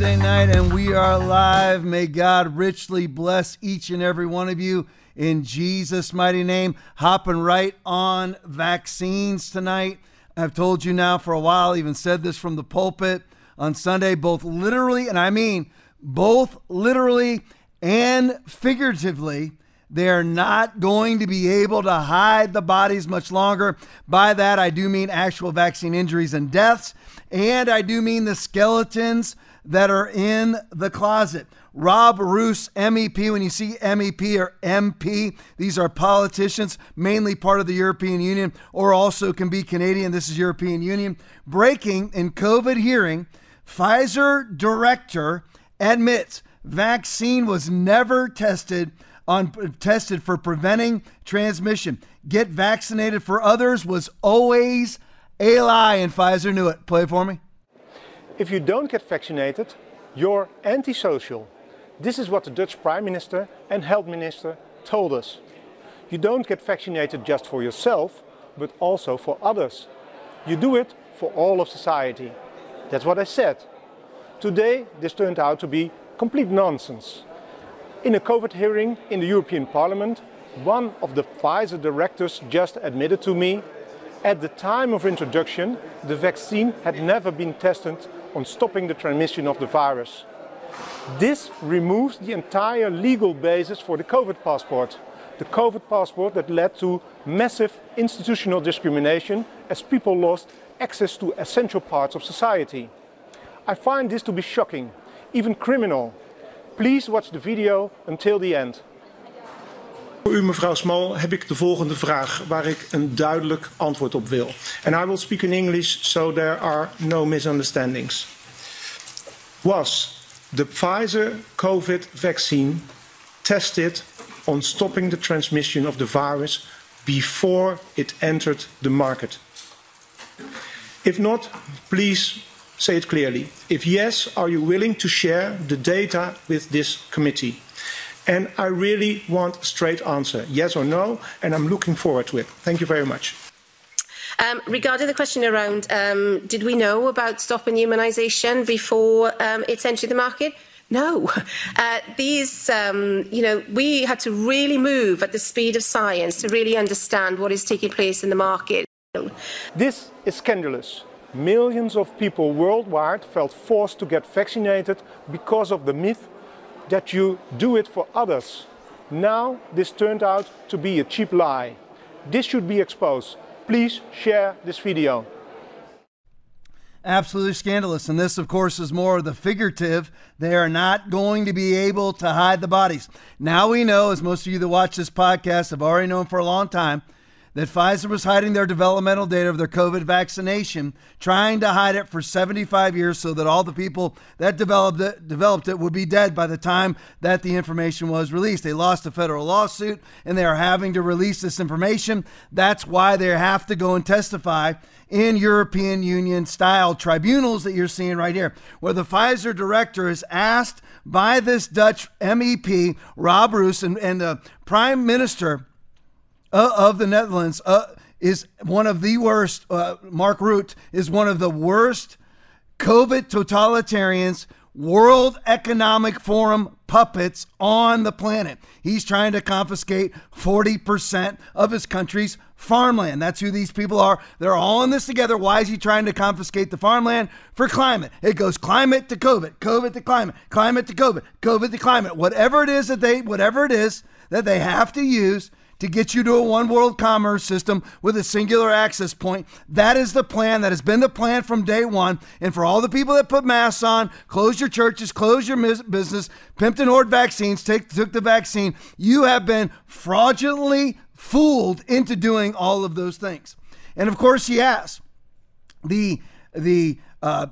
Wednesday night, and we are live. May God richly bless each and every one of you in Jesus' mighty name. Hopping right on vaccines tonight. I've told you now for a while, even said this from the pulpit on Sunday, both literally, and I mean both literally and figuratively. They're not going to be able to hide the bodies much longer. By that, I do mean actual vaccine injuries and deaths, and I do mean the skeletons that are in the closet. Rob Roos, MEP, when you see MEP or MP, these are politicians, mainly part of the European Union, or also can be Canadian. This is European Union. Breaking in COVID hearing, Pfizer director admits vaccine was never tested on tested for preventing transmission. Get vaccinated for others was always a lie, and Pfizer knew it. Play for me. If you don't get vaccinated, you're antisocial. This is what the Dutch Prime Minister and Health Minister told us. You don't get vaccinated just for yourself, but also for others. You do it for all of society. That's what I said. Today, this turned out to be complete nonsense. In a COVID hearing in the European Parliament, one of the Pfizer directors just admitted to me at the time of introduction, the vaccine had never been tested on stopping the transmission of the virus. This removes the entire legal basis for the COVID passport. The COVID passport that led to massive institutional discrimination as people lost access to essential parts of society. I find this to be shocking, even criminal. Please watch the video until the end. Voor u, mevrouw Small, heb ik de volgende vraag waar ik een duidelijk antwoord op wil. And I will speak in English so there are no misunderstandings. Was the Pfizer COVID vaccine tested on stopping the transmission of the virus before it entered the market? If not, please say it clearly. If yes, are you willing to share the data with this committee? And I really want a straight answer, yes or no, and I'm looking forward to it. Thank you very much. Um, regarding the question around um, did we know about stopping immunisation before um, it's entered the market? No. Uh, these, um, you know, we had to really move at the speed of science to really understand what is taking place in the market. This is scandalous. Millions of people worldwide felt forced to get vaccinated because of the myth that you do it for others. Now this turned out to be a cheap lie. This should be exposed. Please share this video. Absolutely scandalous. And this, of course, is more of the figurative. They are not going to be able to hide the bodies. Now we know, as most of you that watch this podcast have already known for a long time, that Pfizer was hiding their developmental data of their COVID vaccination, trying to hide it for 75 years so that all the people that developed it, developed it would be dead by the time that the information was released. They lost a federal lawsuit and they are having to release this information. That's why they have to go and testify in European Union style tribunals that you're seeing right here, where the Pfizer director is asked by this Dutch MEP, Rob Roos, and, and the prime minister uh, of the Netherlands uh, is one of the worst. Uh, Mark Rutte is one of the worst COVID totalitarians, World Economic Forum puppets on the planet. He's trying to confiscate 40% of his country's farmland. That's who these people are. They're all in this together. Why is he trying to confiscate the farmland? For climate. It goes climate to COVID, COVID to climate, climate to COVID, COVID to climate. Whatever it is that they, whatever it is that they have to use to get you to a one world commerce system with a singular access point. That is the plan. That has been the plan from day one. And for all the people that put masks on, close your churches, close your business, pimped and hoard vaccines, take, took the vaccine, you have been fraudulently fooled into doing all of those things. And of course, he has. The, the, uh,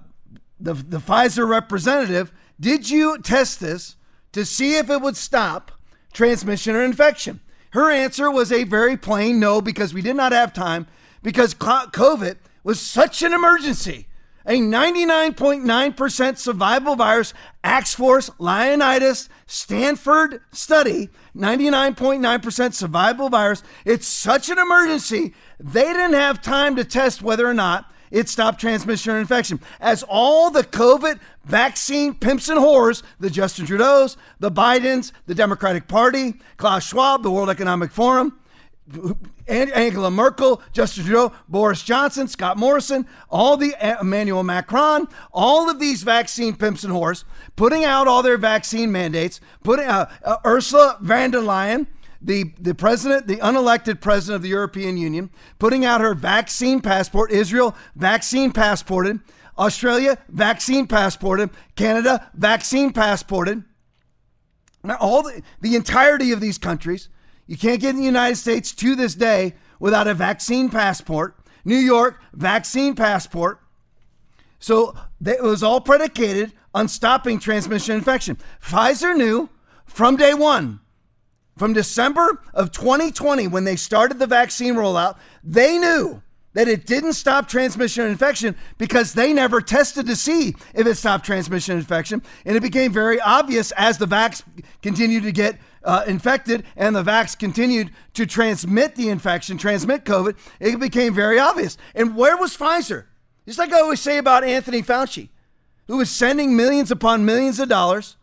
the, the Pfizer representative, did you test this to see if it would stop transmission or infection? Her answer was a very plain no because we did not have time because COVID was such an emergency. A 99.9% survival virus, Axforce Lionitis Stanford study, 99.9% survival virus. It's such an emergency, they didn't have time to test whether or not it stopped transmission or infection. As all the COVID vaccine pimps and whores, the Justin Trudeau's, the Bidens, the Democratic Party, Klaus Schwab, the World Economic Forum, Angela Merkel, Justin Trudeau, Boris Johnson, Scott Morrison, all the uh, Emmanuel Macron, all of these vaccine pimps and whores, putting out all their vaccine mandates, putting uh, uh, Ursula von der Leyen, the, the president, the unelected president of the European Union, putting out her vaccine passport, Israel vaccine passported, Australia vaccine passported, Canada vaccine passported. Now, all the, the entirety of these countries you can't get in the United States to this day without a vaccine passport. New York, vaccine passport. So it was all predicated on stopping transmission infection. Pfizer knew from day one, from December of 2020, when they started the vaccine rollout, they knew that it didn't stop transmission and infection because they never tested to see if it stopped transmission and infection. And it became very obvious as the vax continued to get uh, infected and the vax continued to transmit the infection, transmit COVID, it became very obvious. And where was Pfizer? Just like I always say about Anthony Fauci, who was sending millions upon millions of dollars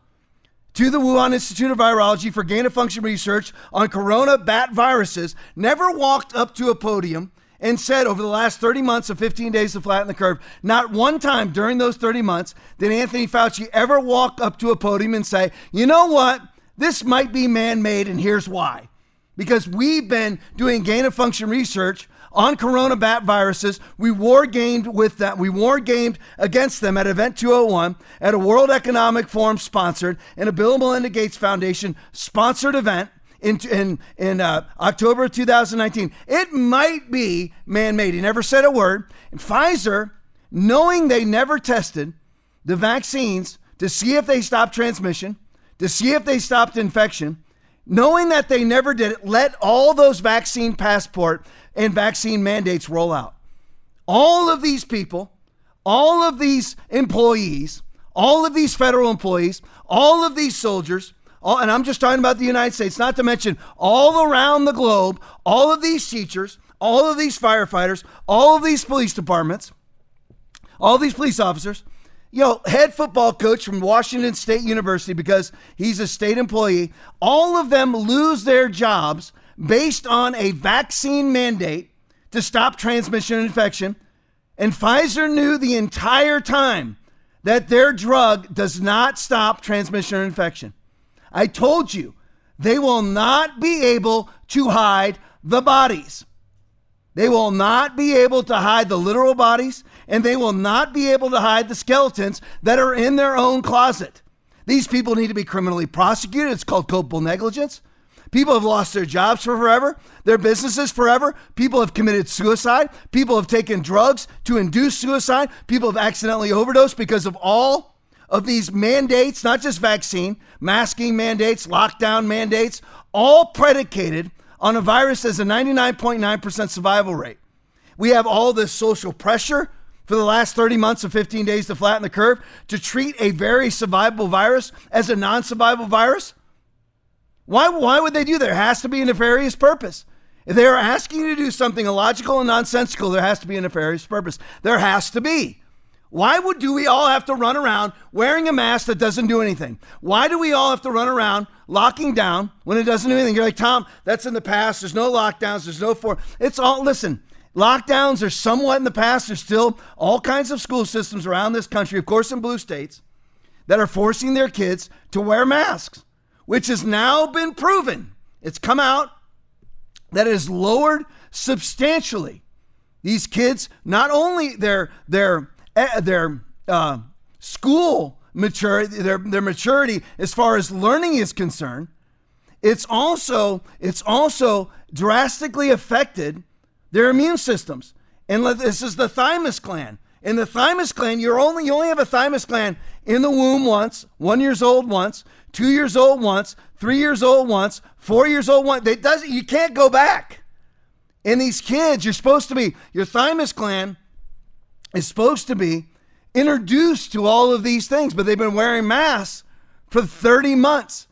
to the Wuhan Institute of Virology for gain of function research on corona bat viruses, never walked up to a podium and said over the last 30 months of 15 days to flatten the curve, not one time during those 30 months did Anthony Fauci ever walk up to a podium and say, you know what? This might be man made, and here's why. Because we've been doing gain of function research on corona bat viruses. We war gamed with that. We war gamed against them at Event 201 at a World Economic Forum sponsored and a Bill and Melinda Gates Foundation sponsored event in in in uh, October 2019. It might be man-made. He never said a word. And Pfizer, knowing they never tested the vaccines to see if they stopped transmission, to see if they stopped infection, knowing that they never did it, let all those vaccine passport and vaccine mandates roll out. All of these people, all of these employees, all of these federal employees, all of these soldiers, all, and I'm just talking about the United States, not to mention all around the globe, all of these teachers, all of these firefighters, all of these police departments, all these police officers, you know, head football coach from Washington State University because he's a state employee, all of them lose their jobs based on a vaccine mandate to stop transmission and infection. And Pfizer knew the entire time that their drug does not stop transmission and infection. I told you, they will not be able to hide the bodies. They will not be able to hide the literal bodies and they will not be able to hide the skeletons that are in their own closet. These people need to be criminally prosecuted. It's called culpable negligence. People have lost their jobs for forever, their businesses forever. People have committed suicide. People have taken drugs to induce suicide. People have accidentally overdosed because of all of these mandates, not just vaccine, masking mandates, lockdown mandates, all predicated on a virus has a 99.9% survival rate. We have all this social pressure for the last 30 months of 15 days to flatten the curve to treat a very survivable virus as a non survivable virus? Why, why would they do that? There has to be a nefarious purpose. If they are asking you to do something illogical and nonsensical, there has to be a nefarious purpose. There has to be. Why would do we all have to run around wearing a mask that doesn't do anything? Why do we all have to run around locking down when it doesn't do anything? You're like, Tom, that's in the past. There's no lockdowns. There's no for. It's all, listen, Lockdowns are somewhat in the past. There's still all kinds of school systems around this country, of course, in blue states, that are forcing their kids to wear masks, which has now been proven. It's come out that it has lowered substantially these kids, not only their their eh, their uh, school maturity, their their maturity as far as learning is concerned, it's also it's also drastically affected their immune systems. And this is the thymus gland. In the thymus gland, you're only you only have a thymus gland in the womb once, one years old once, two years old once, three years old once, four years old once. It doesn't. You can't go back. In these kids, you're supposed to be your thymus gland is supposed to be introduced to all of these things, but they've been wearing masks for 30 months.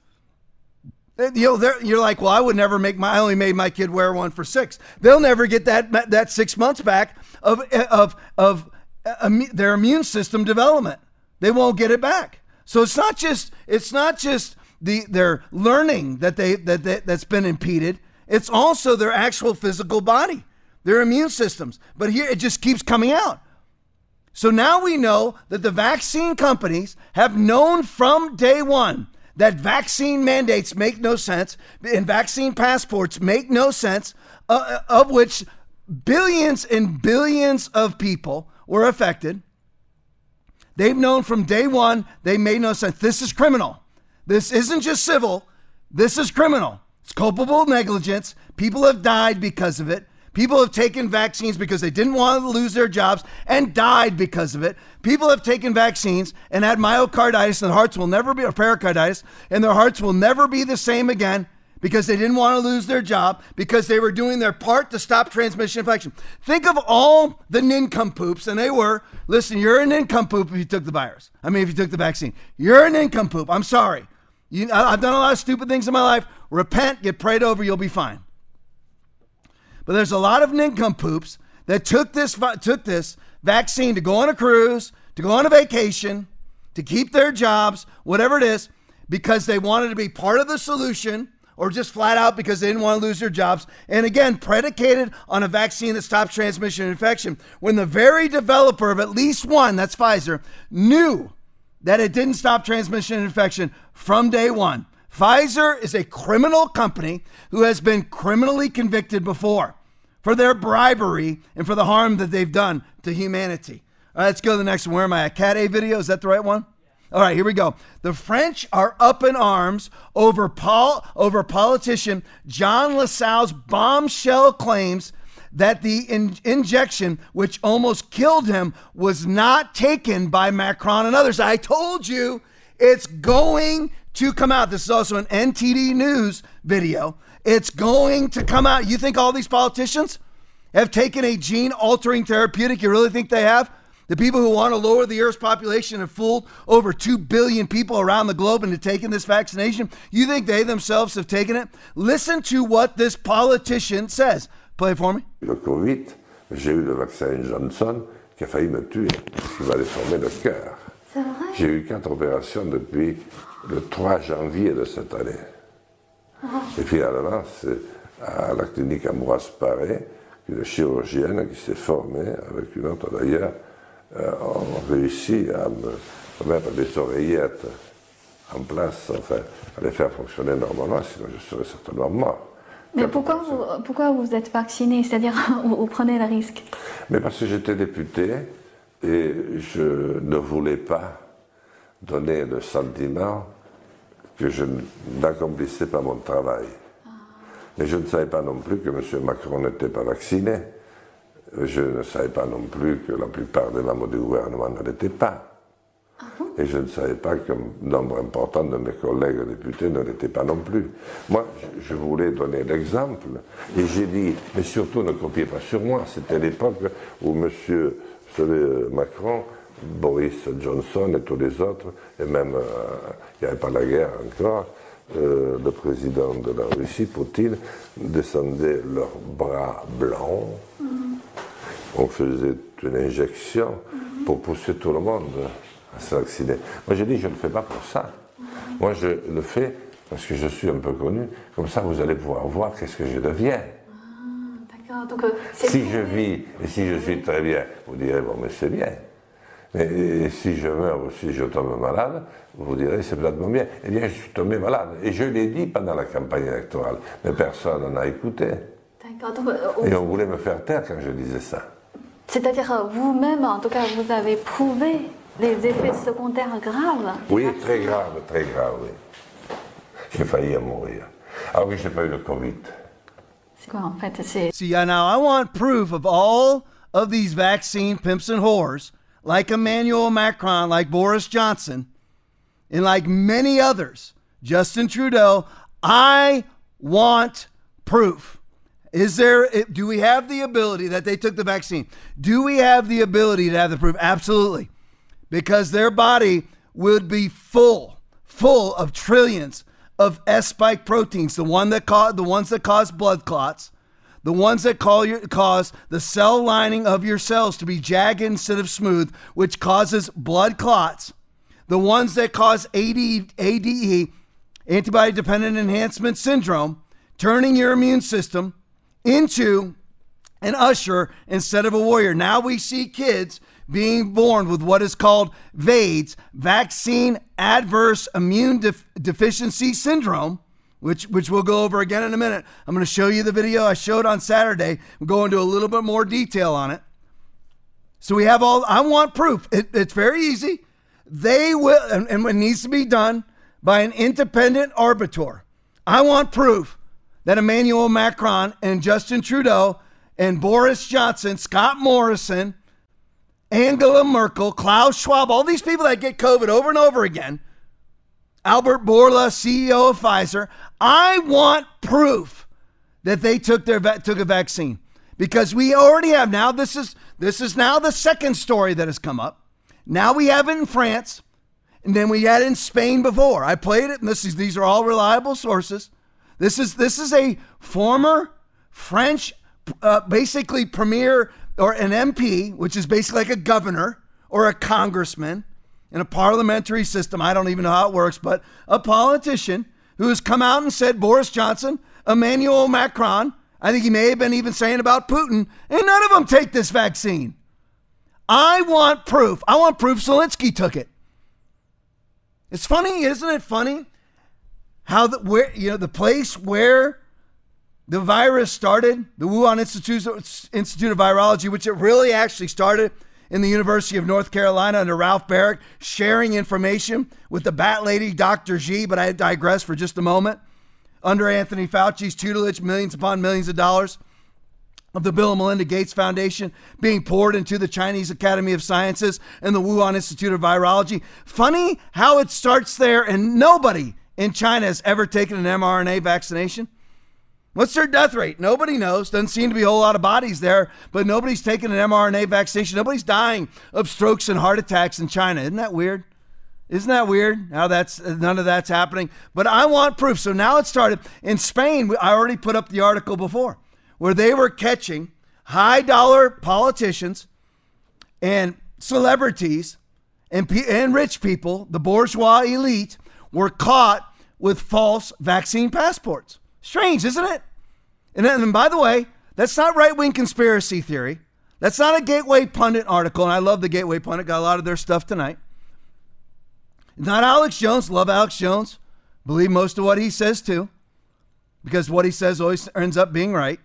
You know, you're like, well, I would never make my. I only made my kid wear one for six. They'll never get that that six months back of of of uh, their immune system development. They won't get it back. So it's not just it's not just the their learning that they that they, that's been impeded. It's also their actual physical body, their immune systems. But here it just keeps coming out. So now we know that the vaccine companies have known from day one that vaccine mandates make no sense and vaccine passports make no sense, uh, of which billions and billions of people were affected. They've known from day one they made no sense. This is criminal. This isn't just civil, this is criminal. It's culpable negligence. People have died because of it. People have taken vaccines because they didn't want to lose their jobs and died because of it. People have taken vaccines and had myocarditis and their hearts will never be, or pericarditis, and their hearts will never be the same again because they didn't want to lose their job, because they were doing their part to stop transmission infection. Think of all the nincompoops, and they were. Listen, you're a nincompoop if you took the virus. I mean, if you took the vaccine. You're a nincompoop. I'm sorry. You, I've done a lot of stupid things in my life. Repent, get prayed over, you'll be fine. But there's a lot of nincompoops that took this took this vaccine to go on a cruise, to go on a vacation, to keep their jobs, whatever it is, because they wanted to be part of the solution or just flat out because they didn't want to lose their jobs. And again, predicated on a vaccine that stops transmission and infection. When the very developer of at least one, that's Pfizer, knew that it didn't stop transmission and infection from day one. Pfizer is a criminal company who has been criminally convicted before for their bribery and for the harm that they've done to humanity. All right, let's go to the next one. Where am I? A Cat A video? Is that the right one? All right, here we go. The French are up in arms over Paul over politician John Lassalle's bombshell claims that the in- injection, which almost killed him, was not taken by Macron and others. I told you it's going to come out. This is also an NTD News video. It's going to come out. You think all these politicians have taken a gene altering therapeutic? You really think they have? The people who want to lower the Earth's population have fooled over 2 billion people around the globe into taking this vaccination. You think they themselves have taken it? Listen to what this politician says. Play it for me. Le Covid, j'ai eu le vaccin Johnson qui a failli me tuer, parce qu'il va déformer le cœur. J'ai eu quatre opérations depuis le 3 janvier de cette année. Ah. Et finalement, c'est à la clinique Ambroise Paré qu'une chirurgienne qui s'est formée, avec une autre d'ailleurs, ont réussi à me mettre des oreillettes en place, enfin, à les faire fonctionner normalement, sinon je serais certainement mort. Mais pourquoi vous, pourquoi vous êtes vacciné? C'est-à-dire, vous, vous prenez le risque? Mais parce que j'étais député et je ne voulais pas donner le sentiment que je n'accomplissais pas mon travail. Mais je ne savais pas non plus que M. Macron n'était pas vacciné. Je ne savais pas non plus que la plupart des membres du gouvernement ne l'étaient pas. Et je ne savais pas qu'un nombre important de mes collègues députés ne l'étaient pas non plus. Moi, je- voulais donner l'exemple. Et j'ai dit, mais surtout ne copiez pas sur moi. C'était l'époque où M. Macron, Boris Johnson et tous les autres, et même, euh, il n'y avait pas la guerre encore, euh, le président de la Russie, Poutine, descendait leurs bras blancs on faisait une injection pour pousser tout le monde à se vacciner. Moi, j'ai dit, je ne le fais pas pour ça. Moi, je le fais parce que je suis un peu connu. Comme ça, vous allez pouvoir voir qu'est-ce que je deviens. Donc euh, Si je vis et si je suis très bien, vous direz, bon, mais c'est bien. Mais et si je meurs ou si je tombe malade, vous direz, c'est peut-être bien. Eh bien, je suis tombé malade. Et je l'ai dit pendant la campagne électorale. Mais personne n'en a écouté. Donc, euh, Et on voulait me faire taire quand je disais ça. C'est-à-dire euh, vous-même, en tout cas, vous avez prouvé les effets secondaires graves. Oui, très grave, très grave, oui. J'ai failli mourir. Ah oui, j'ai pas eu le Covid. C'est quoi en fait C'est See, now I want proof of all of these vaccine pimps and whores, like Emmanuel Macron, like Boris Johnson, and like many others, Justin Trudeau. I want proof. Is there, do we have the ability that they took the vaccine? Do we have the ability to have the proof? Absolutely. Because their body would be full, full of trillions of S spike proteins, the one that cause the ones that cause blood clots, the ones that your, cause the cell lining of your cells to be jagged instead of smooth, which causes blood clots, the ones that cause AD, ADE, antibody dependent enhancement syndrome, turning your immune system into an usher instead of a warrior. Now we see kids being born with what is called VAIDS, vaccine adverse immune Def- deficiency syndrome, which which we'll go over again in a minute. I'm going to show you the video I showed on Saturday. We'll go into a little bit more detail on it. So we have all. I want proof. It, it's very easy. They will, and, and it needs to be done by an independent arbiter. I want proof that Emmanuel Macron and Justin Trudeau and Boris Johnson, Scott Morrison, Angela Merkel, Klaus Schwab, all these people that get COVID over and over again, Albert Bourla, CEO of Pfizer, I want proof that they took their took a vaccine because we already have now this is this is now the second story that has come up. Now we have it in France, and then we had it in Spain before. I played it, and this is these are all reliable sources. This is this is a former French, uh, basically premier or an MP, which is basically like a governor or a congressman in a parliamentary system. I don't even know how it works, but a politician who has come out and said Boris Johnson, Emmanuel Macron, I think he may have been even saying about Putin, and none of them take this vaccine. I want proof. I want proof Zelensky took it. It's funny, isn't it funny? How the where you know the place where the virus started, the Wuhan Institute, Institute of Virology, which it really actually started in the University of North Carolina under Ralph Baric, sharing information with the bat lady, Dr. G, but I digress for just a moment. Under Anthony Fauci's tutelage, millions upon millions of dollars of the Bill and Melinda Gates Foundation being poured into the Chinese Academy of Sciences and the Wuhan Institute of Virology. Funny how it starts there, and nobody in China has ever taken an mRNA vaccination. What's their death rate? Nobody knows. Doesn't seem to be a whole lot of bodies there, but nobody's taking an mRNA vaccination. Nobody's dying of strokes and heart attacks in China. Isn't that weird? Isn't that weird? Now that's none of that's happening. But I want proof. So now it started in Spain. I already put up the article before where they were catching high dollar politicians and celebrities and, and rich people, the bourgeois elite, were caught with false vaccine passports. Strange, isn't it? And, then, and by the way, that's not right wing conspiracy theory. That's not a Gateway Pundit article, and I love the Gateway Pundit. Got a lot of their stuff tonight. Not Alex Jones. Love Alex Jones. Believe most of what he says too, because what he says always ends up being right.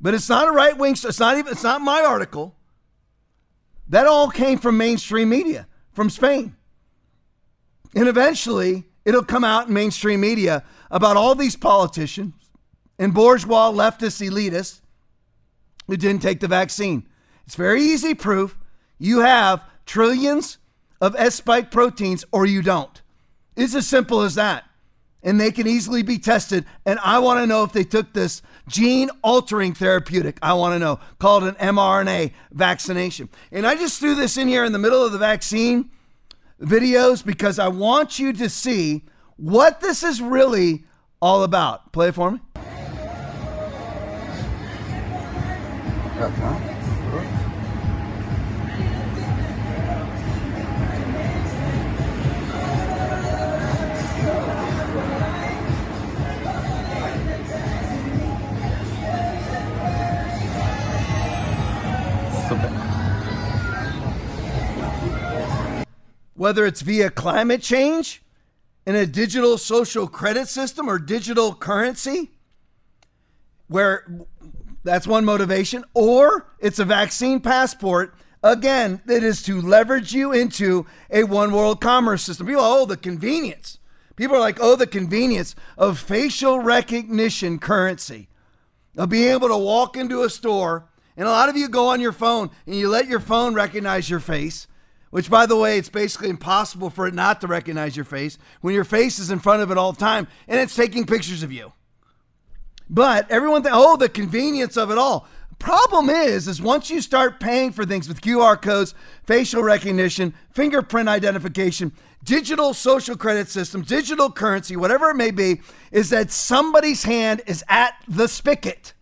But it's not a right wing. It's not even. It's not my article. That all came from mainstream media from Spain, and eventually it'll come out in mainstream media about all these politicians and bourgeois leftist elitists who didn't take the vaccine. It's very easy proof. You have trillions of S spike proteins or you don't. It's as simple as that. And they can easily be tested. And I want to know if they took this gene altering therapeutic. I want to know, called an mRNA vaccination. And I just threw this in here in the middle of the vaccine videos because I want you to see what this is really all about. Play it for me. Whether it's via climate change, in a digital social credit system or digital currency, where that's one motivation, or it's a vaccine passport. Again, it is to leverage you into a one world commerce system. People, oh, the convenience. People are like, oh, the convenience of facial recognition currency, of being able to walk into a store. And a lot of you go on your phone and you let your phone recognize your face which, by the way, it's basically impossible for it not to recognize your face when your face is in front of it all the time and it's taking pictures of you. But everyone oh, the convenience of it all. problem is, is once you start paying for things with QR codes, facial recognition, fingerprint identification, digital social credit system, digital currency, whatever it may be, is that somebody's hand is at the spigot.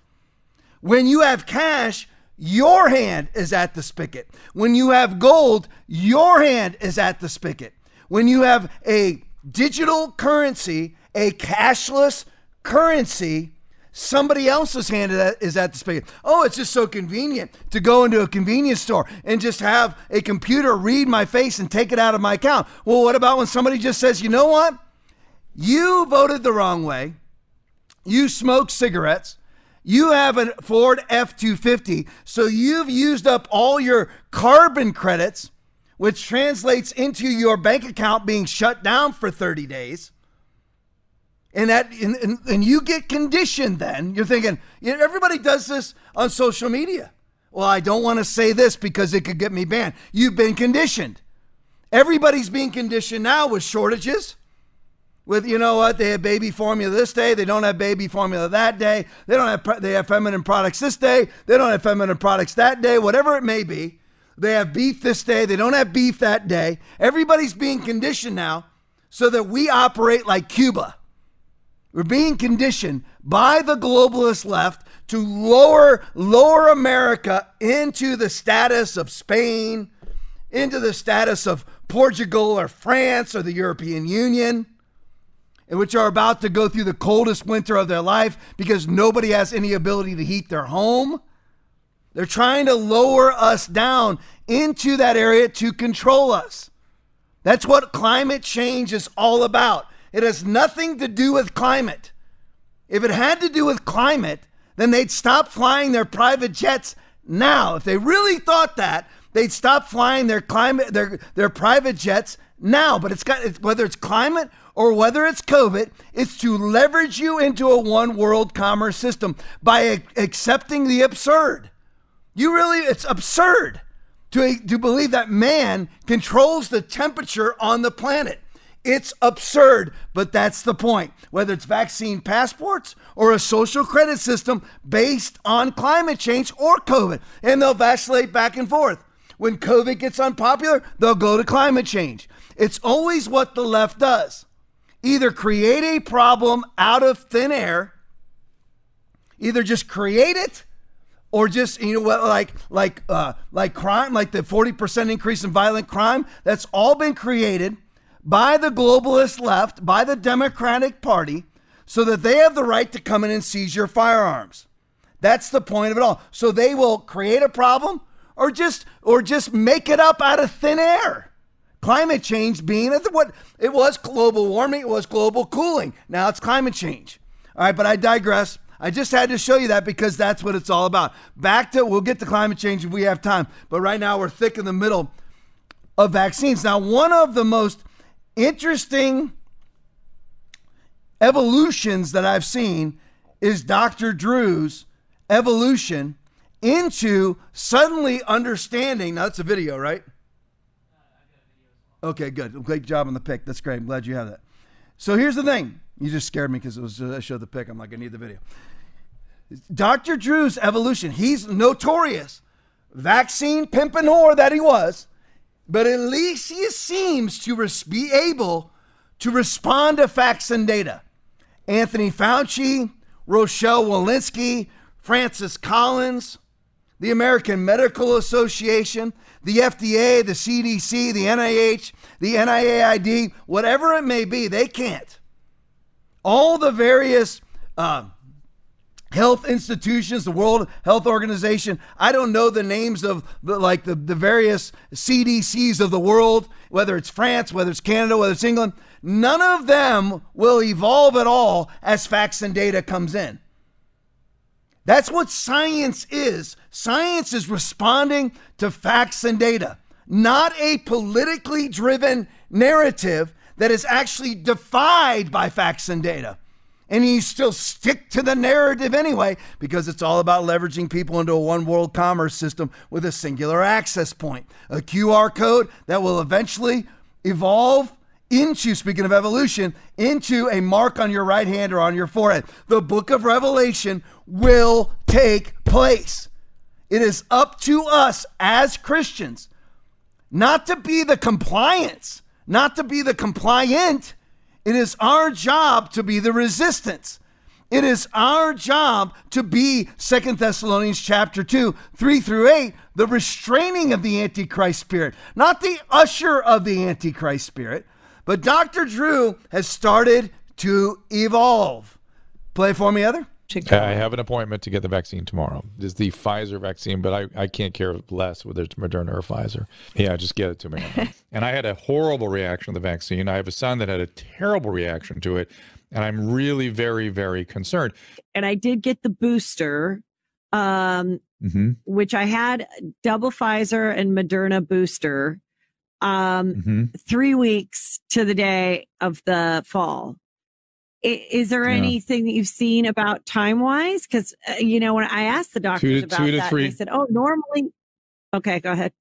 When you have cash, your hand is at the spigot. When you have gold, your hand is at the spigot. When you have a digital currency, a cashless currency, somebody else's hand is at the spigot. Oh, it's just so convenient to go into a convenience store and just have a computer read my face and take it out of my account. Well, what about when somebody just says, you know what? You voted the wrong way. You smoke cigarettes. You have a Ford F 250, so you've used up all your carbon credits, which translates into your bank account being shut down for 30 days. And that and, and, and you get conditioned then. You're thinking, you know, everybody does this on social media. Well, I don't want to say this because it could get me banned. You've been conditioned. Everybody's being conditioned now with shortages with you know what? They have baby formula this day. They don't have baby formula that day. They don't have they have feminine products this day. They don't have feminine products that day. Whatever it may be they have beef this day. They don't have beef that day. Everybody's being conditioned now so that we operate like cuba. We're being conditioned by the globalist left to lower lower america into the status of spain into the status of portugal or france or the european union which are about to go through the coldest winter of their life because nobody has any ability to heat their home. They're trying to lower us down into that area to control us. That's what climate change is all about. It has nothing to do with climate. If it had to do with climate, then they'd stop flying their private jets now. If they really thought that, they'd stop flying their climate their their private jets now. But it's got whether it's climate or whether it's COVID, it's to leverage you into a one world commerce system by accepting the absurd. You really, it's absurd to, to believe that man controls the temperature on the planet. It's absurd, but that's the point. Whether it's vaccine passports or a social credit system based on climate change or COVID, and they'll vacillate back and forth. When COVID gets unpopular, they'll go to climate change. It's always what the left does either create a problem out of thin air, either just create it or just you know what like like uh, like crime like the 40% increase in violent crime that's all been created by the globalist left by the democratic party so that they have the right to come in and seize your firearms. That's the point of it all. So they will create a problem or just or just make it up out of thin air Climate change being what it was global warming, it was global cooling. Now it's climate change. All right, but I digress. I just had to show you that because that's what it's all about. Back to, we'll get to climate change if we have time. But right now we're thick in the middle of vaccines. Now, one of the most interesting evolutions that I've seen is Dr. Drew's evolution into suddenly understanding. Now, that's a video, right? Okay, good. Great job on the pick. That's great. I'm glad you have that. So here's the thing. You just scared me because it was uh, I showed the pick. I'm like, I need the video. Dr. Drew's evolution. He's notorious, vaccine pimp and whore that he was, but at least he seems to res- be able to respond to facts and data. Anthony Fauci, Rochelle Walensky, Francis Collins, the American Medical Association, the FDA, the CDC, the NIH, the NIAID, whatever it may be, they can't. All the various uh, health institutions, the World Health Organization, I don't know the names of the, like the, the various CDCs of the world, whether it's France, whether it's Canada, whether it's England, none of them will evolve at all as facts and data comes in. That's what science is. Science is responding to facts and data, not a politically driven narrative that is actually defied by facts and data. And you still stick to the narrative anyway because it's all about leveraging people into a one world commerce system with a singular access point, a QR code that will eventually evolve into, speaking of evolution, into a mark on your right hand or on your forehead. The book of Revelation will take place. It is up to us as Christians not to be the compliance, not to be the compliant. It is our job to be the resistance. It is our job to be Second Thessalonians chapter 2, 3 through 8, the restraining of the Antichrist spirit, not the usher of the Antichrist spirit. But Dr. Drew has started to evolve. Play for me, other. I have an appointment to get the vaccine tomorrow. It's the Pfizer vaccine, but I, I can't care less whether it's Moderna or Pfizer. Yeah, just get it to me. and I had a horrible reaction to the vaccine. I have a son that had a terrible reaction to it. And I'm really very, very concerned. And I did get the booster, um, mm-hmm. which I had double Pfizer and Moderna booster um, mm-hmm. three weeks to the day of the fall. Is there yeah. anything that you've seen about time wise? Because uh, you know when I asked the doctors to, about two to that, three. they said, "Oh, normally." Okay, go ahead.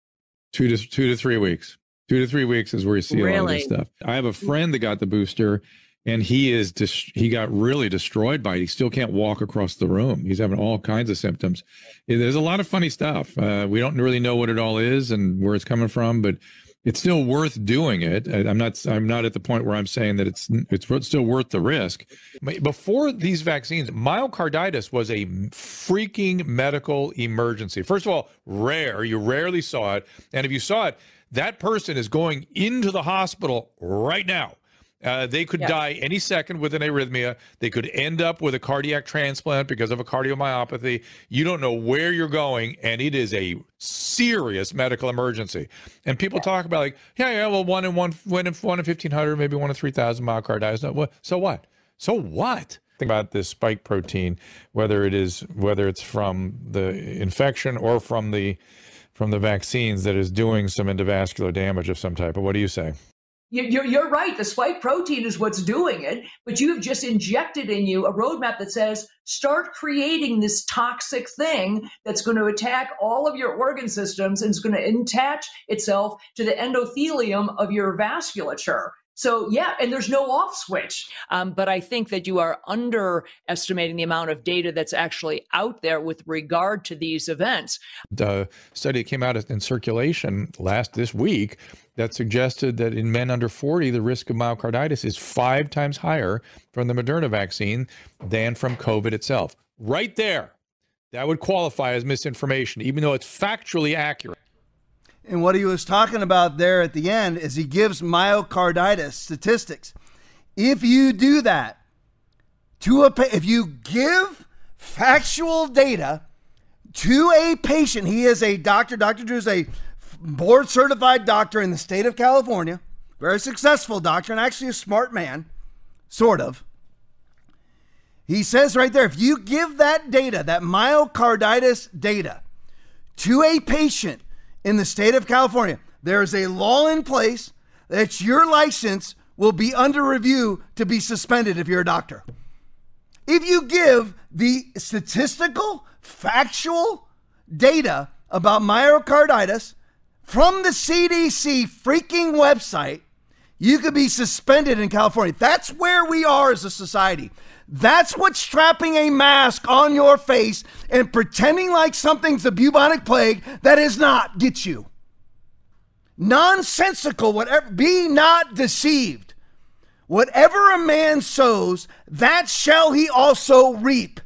Two to two to three weeks. Two to three weeks is where you see really? a lot of this stuff. I have a friend that got the booster, and he is dis- he got really destroyed by it. He still can't walk across the room. He's having all kinds of symptoms. There's a lot of funny stuff. Uh, we don't really know what it all is and where it's coming from, but it's still worth doing it. I'm not I'm not at the point where I'm saying that it's it's still worth the risk. Before these vaccines, myocarditis was a freaking medical emergency. First of all, rare. You rarely saw it, and if you saw it, that person is going into the hospital right now uh, they could die any second with an arrhythmia. They could end up with a cardiac transplant because of a cardiomyopathy. You don't know where you're going, and it is a serious medical emergency. And people talk about like, yeah, yeah, well, one in one, one in one in fifteen hundred, maybe one in three thousand myocarditis. So what? So what? Think about this spike protein, whether it is whether it's from the infection or from the from the vaccines that is doing some endovascular damage of some type. But what do you say? You're, you're right. The spike protein is what's doing it, but you have just injected in you a roadmap that says start creating this toxic thing that's going to attack all of your organ systems and is going to attach itself to the endothelium of your vasculature. So yeah, and there's no off switch. Um, but I think that you are underestimating the amount of data that's actually out there with regard to these events. The study that came out in circulation last this week that suggested that in men under 40, the risk of myocarditis is five times higher from the Moderna vaccine than from COVID itself. Right there, that would qualify as misinformation, even though it's factually accurate. And what he was talking about there at the end is he gives myocarditis statistics. If you do that to a if you give factual data to a patient, he is a doctor. Dr. Drew is a board certified doctor in the state of California, very successful doctor, and actually a smart man, sort of. He says right there if you give that data, that myocarditis data, to a patient in the state of California, there is a law in place that your license will be under review to be suspended if you're a doctor. If you give the statistical, factual data about myocarditis from the CDC freaking website, you could be suspended in California. That's where we are as a society. That's what strapping a mask on your face and pretending like something's the bubonic plague that is not gets you. Nonsensical, whatever, be not deceived. Whatever a man sows, that shall he also reap.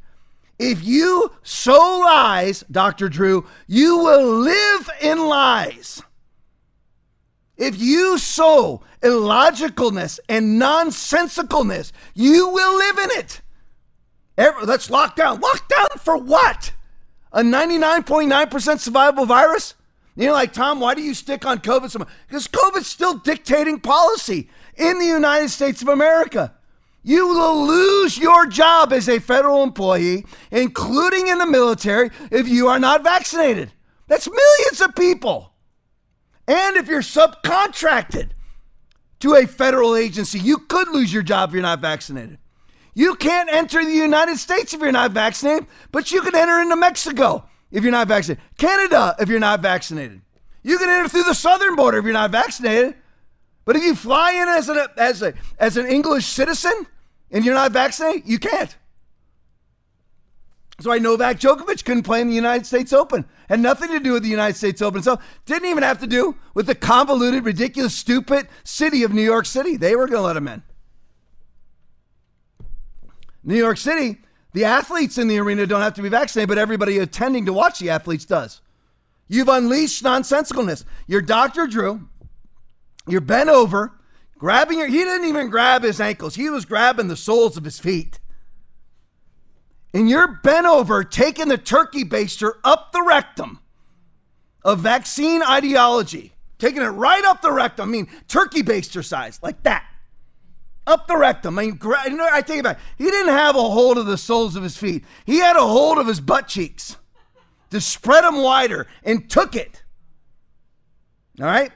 If you sow lies, Dr. Drew, you will live in lies. If you sow illogicalness and nonsensicalness, you will live in it. Every, let's lock down. Lock down for what? A 99.9% survivable virus? You know, like, Tom, why do you stick on COVID so much? Because COVID's still dictating policy in the United States of America. You will lose your job as a federal employee, including in the military, if you are not vaccinated. That's millions of people. And if you're subcontracted to a federal agency, you could lose your job if you're not vaccinated. You can't enter the United States if you're not vaccinated, but you can enter into Mexico if you're not vaccinated. Canada if you're not vaccinated. You can enter through the southern border if you're not vaccinated. But if you fly in as an, as a, as an English citizen and you're not vaccinated, you can't. That's why Novak Djokovic couldn't play in the United States Open. Had nothing to do with the United States Open. So didn't even have to do with the convoluted, ridiculous, stupid city of New York City. They were going to let him in. New York City, the athletes in the arena don't have to be vaccinated, but everybody attending to watch the athletes does. You've unleashed nonsensicalness. Your Dr. Drew, you're bent over, grabbing your, he didn't even grab his ankles. He was grabbing the soles of his feet and you're bent over taking the turkey baster up the rectum of vaccine ideology, taking it right up the rectum. I mean, turkey baster size, like that. Up the rectum. I mean, I take it back. He didn't have a hold of the soles of his feet. He had a hold of his butt cheeks to spread them wider and took it. All right?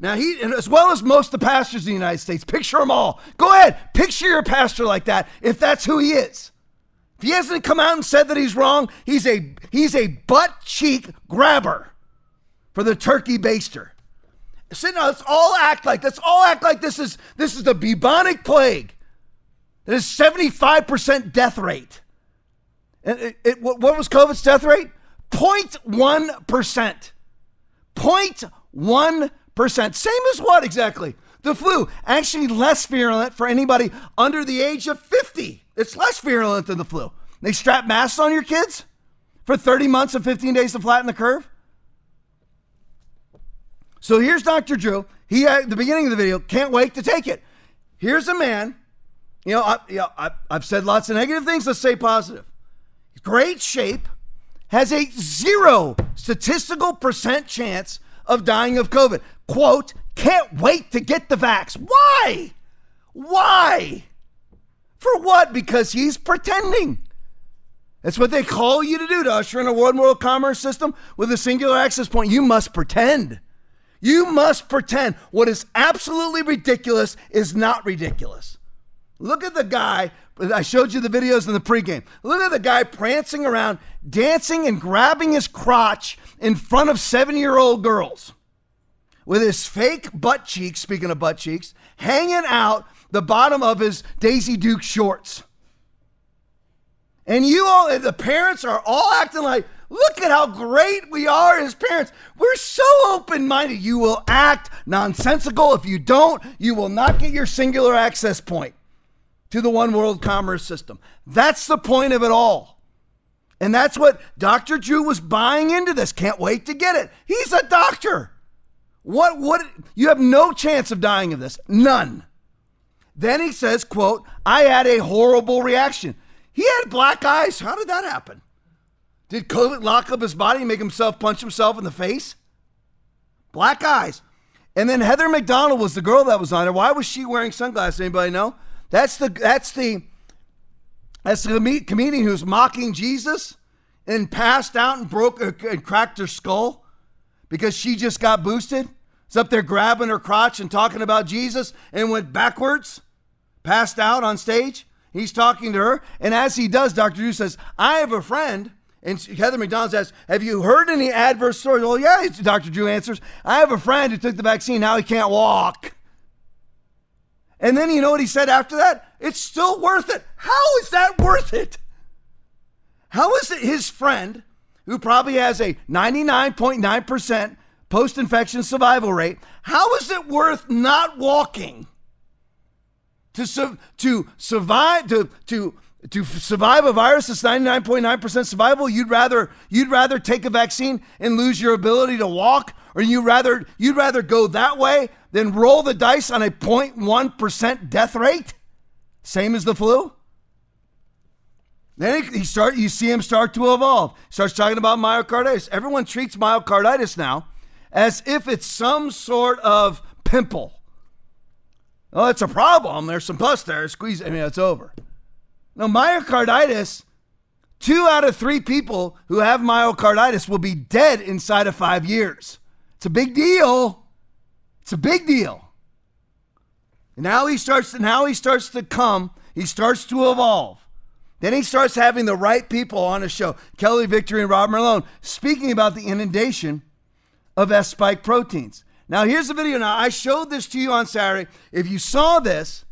Now, he, as well as most of the pastors in the United States, picture them all. Go ahead, picture your pastor like that if that's who he is. If he hasn't come out and said that he's wrong, he's a he's a butt cheek grabber for the turkey baster. So now let's all act like let's all act like this is this is the bubonic plague. That is 75% death rate. And it, it, what was COVID's death rate? 0.1%. 0.1%. Same as what exactly? The flu. Actually less virulent for anybody under the age of 50. It's less virulent than the flu. They strap masks on your kids for 30 months and 15 days to flatten the curve. So here's Dr. Drew. He at the beginning of the video can't wait to take it. Here's a man. You know, I, you know I, I've said lots of negative things. Let's say positive. Great shape, has a zero statistical percent chance of dying of COVID. Quote, can't wait to get the vax. Why? Why? For what? Because he's pretending. That's what they call you to do to usher in a world world commerce system with a singular access point. You must pretend. You must pretend. What is absolutely ridiculous is not ridiculous. Look at the guy. I showed you the videos in the pregame. Look at the guy prancing around, dancing and grabbing his crotch in front of seven year old girls with his fake butt cheeks, speaking of butt cheeks, hanging out the bottom of his Daisy Duke shorts. And you all, the parents are all acting like, look at how great we are as parents. We're so open minded. You will act nonsensical. If you don't, you will not get your singular access point to the one world commerce system. That's the point of it all. And that's what Dr. Drew was buying into this. Can't wait to get it. He's a doctor. What what you have no chance of dying of this. None. Then he says, quote, I had a horrible reaction. He had black eyes. How did that happen? Did COVID lock up his body and make himself punch himself in the face? Black eyes. And then Heather McDonald was the girl that was on there. Why was she wearing sunglasses? Anybody know? That's the that's the that's the comedian who's mocking Jesus and passed out and broke and cracked her skull because she just got boosted. Up there grabbing her crotch and talking about Jesus and went backwards passed out on stage. He's talking to her. And as he does, Dr. Drew says, I have a friend. And Heather McDonald says, Have you heard any adverse stories? Well, yeah, Dr. Drew answers, I have a friend who took the vaccine. Now he can't walk. And then you know what he said after that? It's still worth it. How is that worth it? How is it his friend, who probably has a 99.9% post infection survival rate, how is it worth not walking? to, su- to survive to to to survive a virus that's 99.9% survival you'd rather you'd rather take a vaccine and lose your ability to walk or you rather you'd rather go that way than roll the dice on a 0.1% death rate? Same as the flu? Then he start you see him start to evolve. Starts talking about myocarditis. Everyone treats myocarditis now as if it's some sort of pimple Oh, it's a problem. There's some pus there. Squeeze. I mean, it's over. Now, myocarditis. Two out of three people who have myocarditis will be dead inside of five years. It's a big deal. It's a big deal. And now he starts to now he starts to come. He starts to evolve. Then he starts having the right people on his show. Kelly Victory and Rob Malone speaking about the inundation of S spike proteins. Now, here's the video. Now, I showed this to you on Saturday. If you saw this,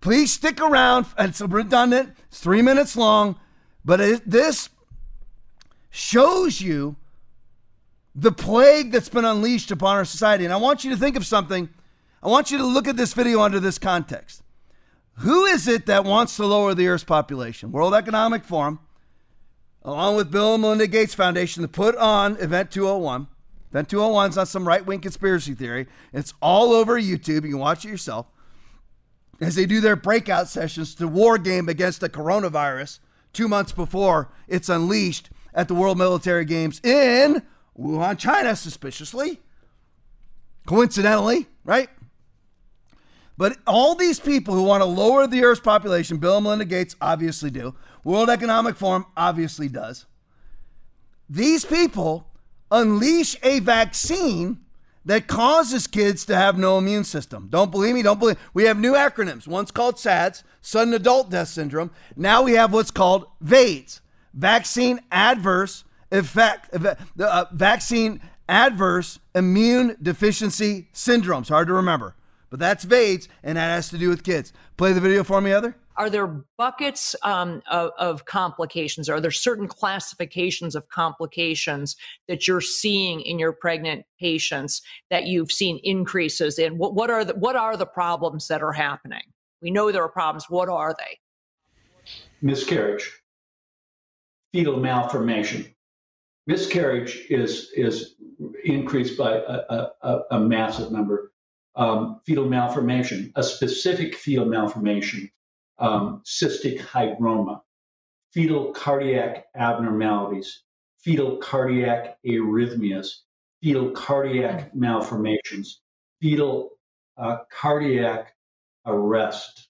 please stick around. It's redundant, it's three minutes long, but it, this shows you the plague that's been unleashed upon our society. And I want you to think of something. I want you to look at this video under this context. Who is it that wants to lower the Earth's population? World Economic Forum, along with Bill and Melinda Gates Foundation, to put on Event 201. Event 201 is not some right wing conspiracy theory. It's all over YouTube. You can watch it yourself. As they do their breakout sessions to war game against the coronavirus two months before it's unleashed at the World Military Games in Wuhan, China, suspiciously. Coincidentally, right? But all these people who want to lower the Earth's population, Bill and Melinda Gates obviously do, World Economic Forum obviously does. These people unleash a vaccine that causes kids to have no immune system. Don't believe me? Don't believe. We have new acronyms. One's called SADS, sudden adult death syndrome. Now we have what's called VAIDS, vaccine adverse effect, uh, vaccine adverse immune deficiency syndromes. Hard to remember, but that's VAIDS, and that has to do with kids. Play the video for me, Heather. Are there buckets um, of, of, complications? Are there certain classifications of complications that you're seeing in your pregnant patients that you've seen increases in? What, what are the what are the problems that are happening? We know there are problems. What are they? Miscarriage, fetal malformation. Miscarriage is is increased by a, a, a massive number. Um, fetal malformation, a specific fetal malformation um, cystic hygroma, fetal cardiac abnormalities, fetal cardiac arrhythmias, fetal cardiac malformations, fetal uh, cardiac arrest,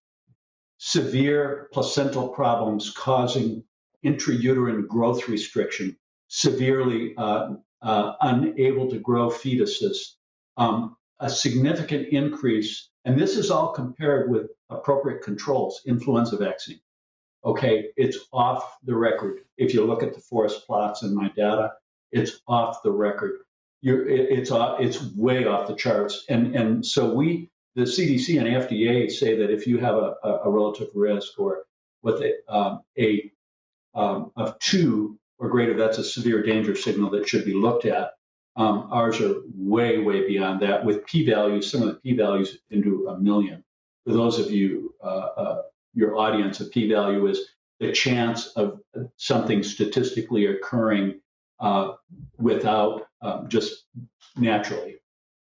severe placental problems causing intrauterine growth restriction, severely uh, uh, unable to grow fetuses, um, a significant increase, and this is all compared with appropriate controls, influenza vaccine. Okay, it's off the record. If you look at the forest plots in my data, it's off the record. You're, it, it's off, it's way off the charts. And and so we, the CDC and FDA, say that if you have a, a, relative risk or with a, um, a um, of two or greater, that's a severe danger signal that should be looked at. Um, ours are way, way beyond that with p values, some of the p values into a million for those of you, uh, uh, your audience, a p value is the chance of something statistically occurring uh, without um, just naturally.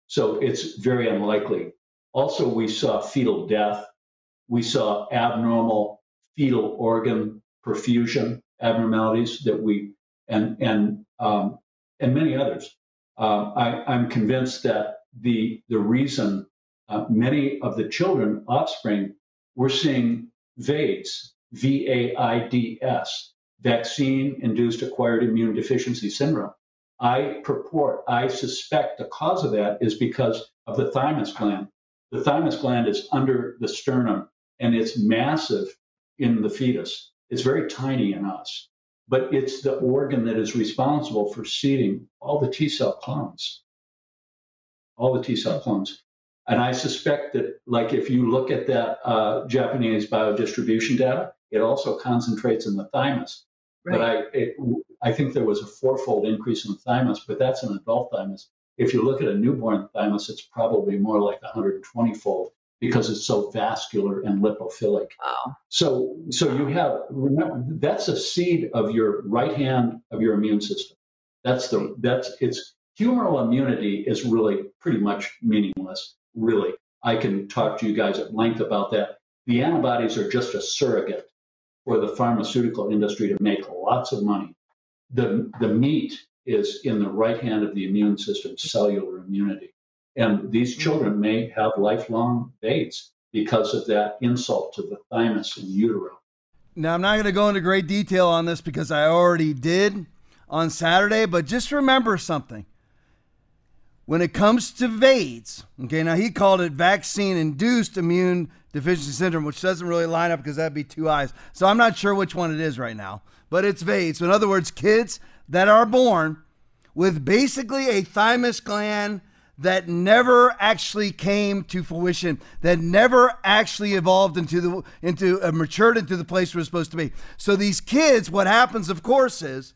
So it's very unlikely. Also, we saw fetal death. We saw abnormal fetal organ perfusion abnormalities that we and and um, and many others. Uh, I, am convinced that the the reason uh, many of the children, offspring, we're seeing VAIDS, V A I D S, vaccine induced acquired immune deficiency syndrome. I purport, I suspect the cause of that is because of the thymus gland. The thymus gland is under the sternum and it's massive in the fetus. It's very tiny in us, but it's the organ that is responsible for seeding all the T cell clones. All the T cell clones. And I suspect that, like, if you look at that uh, Japanese biodistribution data, it also concentrates in the thymus. Right. But I, it, I think there was a fourfold increase in the thymus, but that's an adult thymus. If you look at a newborn thymus, it's probably more like 120 fold because it's so vascular and lipophilic. Wow. So, so you have remember that's a seed of your right hand of your immune system. That's the that's it's humoral immunity is really pretty much meaningless really. I can talk to you guys at length about that. The antibodies are just a surrogate for the pharmaceutical industry to make lots of money. The, the meat is in the right hand of the immune system, cellular immunity. And these children may have lifelong AIDS because of that insult to the thymus and utero. Now, I'm not going to go into great detail on this because I already did on Saturday, but just remember something when it comes to VAIDS, okay, now he called it vaccine induced immune deficiency syndrome, which doesn't really line up because that'd be two eyes. So I'm not sure which one it is right now, but it's VAIDS. So in other words, kids that are born with basically a thymus gland that never actually came to fruition, that never actually evolved into the into uh, matured into the place we're supposed to be. So these kids, what happens, of course, is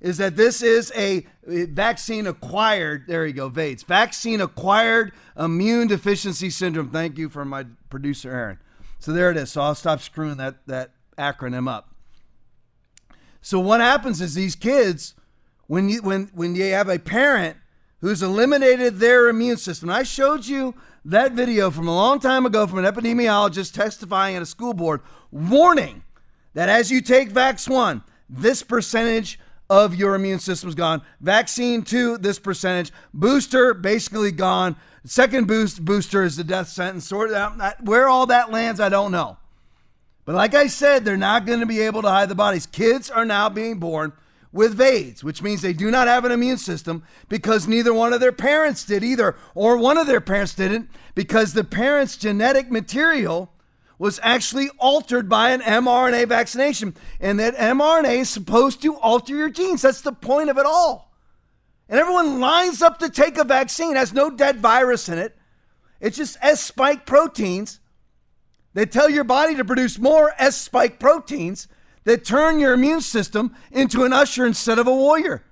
is that this is a vaccine acquired, there you go, VAIDS, vaccine acquired immune deficiency syndrome. Thank you for my producer, Aaron. So there it is. So I'll stop screwing that, that acronym up. So what happens is these kids, when you when when you have a parent who's eliminated their immune system, I showed you that video from a long time ago from an epidemiologist testifying at a school board, warning that as you take Vax one, this percentage of your immune system is gone. Vaccine two, this percentage. Booster basically gone. Second boost booster is the death sentence. Sort where all that lands, I don't know. But like I said, they're not going to be able to hide the bodies. Kids are now being born with VAIDS, which means they do not have an immune system because neither one of their parents did either, or one of their parents didn't because the parents' genetic material was actually altered by an mRNA vaccination. And that mRNA is supposed to alter your genes. That's the point of it all. And everyone lines up to take a vaccine, it has no dead virus in it. It's just S spike proteins they tell your body to produce more S spike proteins that turn your immune system into an usher instead of a warrior.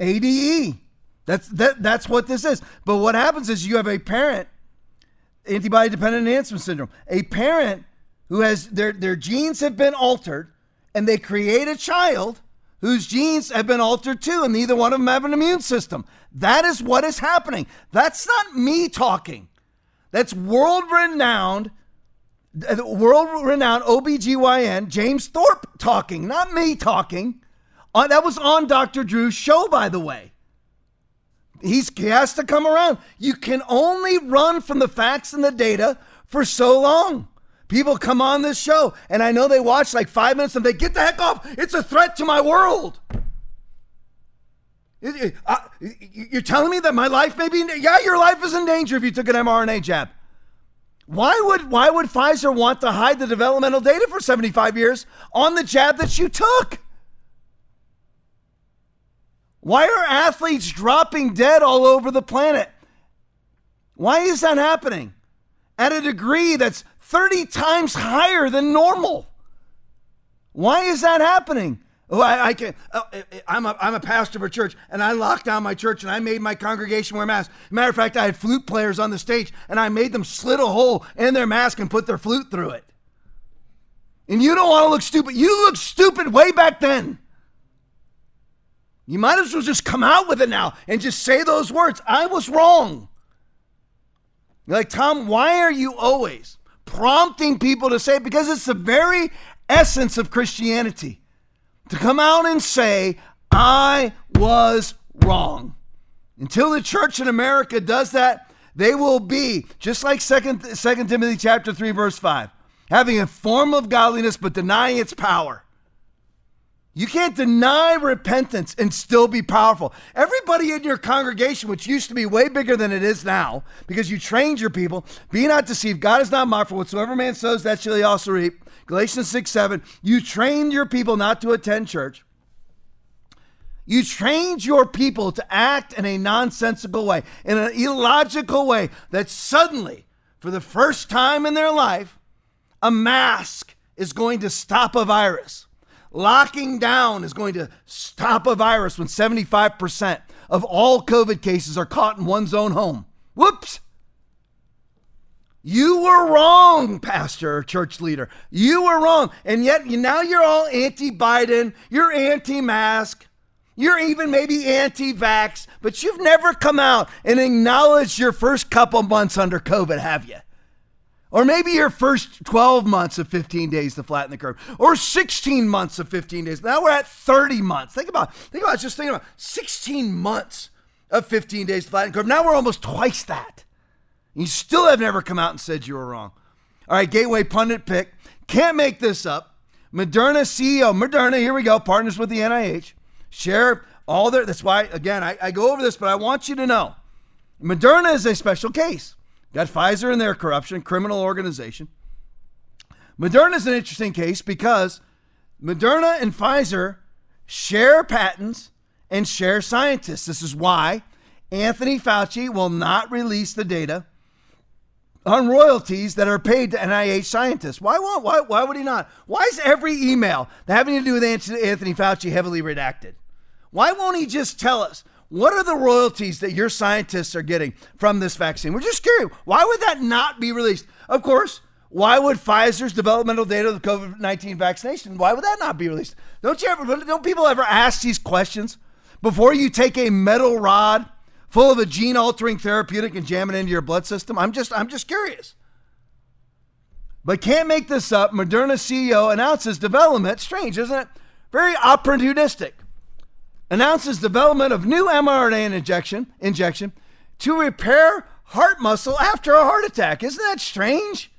ADE. That's that that's what this is. But what happens is you have a parent antibody dependent enhancement syndrome. A parent who has their their genes have been altered and they create a child whose genes have been altered too and neither one of them have an immune system. That is what is happening. That's not me talking. That's world renowned, world renowned OBGYN James Thorp talking, not me talking. Uh, that was on Dr. Drew's show, by the way. He's, he has to come around. You can only run from the facts and the data for so long. People come on this show, and I know they watch like five minutes and they get the heck off. It's a threat to my world. You're telling me that my life may be yeah, your life is in danger if you took an mRNA jab. Why would why would Pfizer want to hide the developmental data for 75 years on the jab that you took? Why are athletes dropping dead all over the planet? Why is that happening? At a degree that's 30 times higher than normal. Why is that happening? Oh, I, I can. Oh, eh, eh, I'm a, I'm a pastor of a church, and I locked down my church, and I made my congregation wear masks. Matter of fact, I had flute players on the stage, and I made them slit a hole in their mask and put their flute through it. And you don't want to look stupid. You look stupid way back then. You might as well just come out with it now and just say those words. I was wrong. You're like, Tom, why are you always prompting people to say? Because it's the very essence of Christianity to come out and say, I was wrong. Until the church in America does that, they will be just like Second, Second Timothy chapter 3, verse 5, having a form of godliness but denying its power. You can't deny repentance and still be powerful. Everybody in your congregation, which used to be way bigger than it is now, because you trained your people, be not deceived. God is not for whatsoever man sows, that shall he also reap. Galatians 6 7. You trained your people not to attend church. You trained your people to act in a nonsensical way, in an illogical way, that suddenly, for the first time in their life, a mask is going to stop a virus. Locking down is going to stop a virus when 75% of all COVID cases are caught in one's own home. Whoops. You were wrong, pastor, church leader. You were wrong. And yet now you're all anti Biden, you're anti mask, you're even maybe anti vax, but you've never come out and acknowledged your first couple months under COVID, have you? Or maybe your first 12 months of 15 days to flatten the curve, or 16 months of 15 days. Now we're at 30 months. Think about, think about, just think about 16 months of 15 days to flatten the curve. Now we're almost twice that. You still have never come out and said you were wrong. All right, Gateway Pundit pick. Can't make this up. Moderna CEO, Moderna, here we go, partners with the NIH. Share all their, that's why, again, I, I go over this, but I want you to know Moderna is a special case. Got Pfizer and their corruption, criminal organization. Moderna is an interesting case because Moderna and Pfizer share patents and share scientists. This is why Anthony Fauci will not release the data on royalties that are paid to NIH scientists. Why won't why why would he not? Why is every email that having to do with Anthony Fauci heavily redacted? Why won't he just tell us what are the royalties that your scientists are getting from this vaccine? We're just curious. Why would that not be released? Of course, why would Pfizer's developmental data of the COVID 19 vaccination, why would that not be released? Don't you ever, don't people ever ask these questions before you take a metal rod full of a gene altering therapeutic and jam it into your blood system? I'm just, I'm just curious. But can't make this up. Moderna CEO announces development, strange, isn't it? Very opportunistic announces development of new mRNA injection, injection to repair heart muscle after a heart attack. Isn't that strange?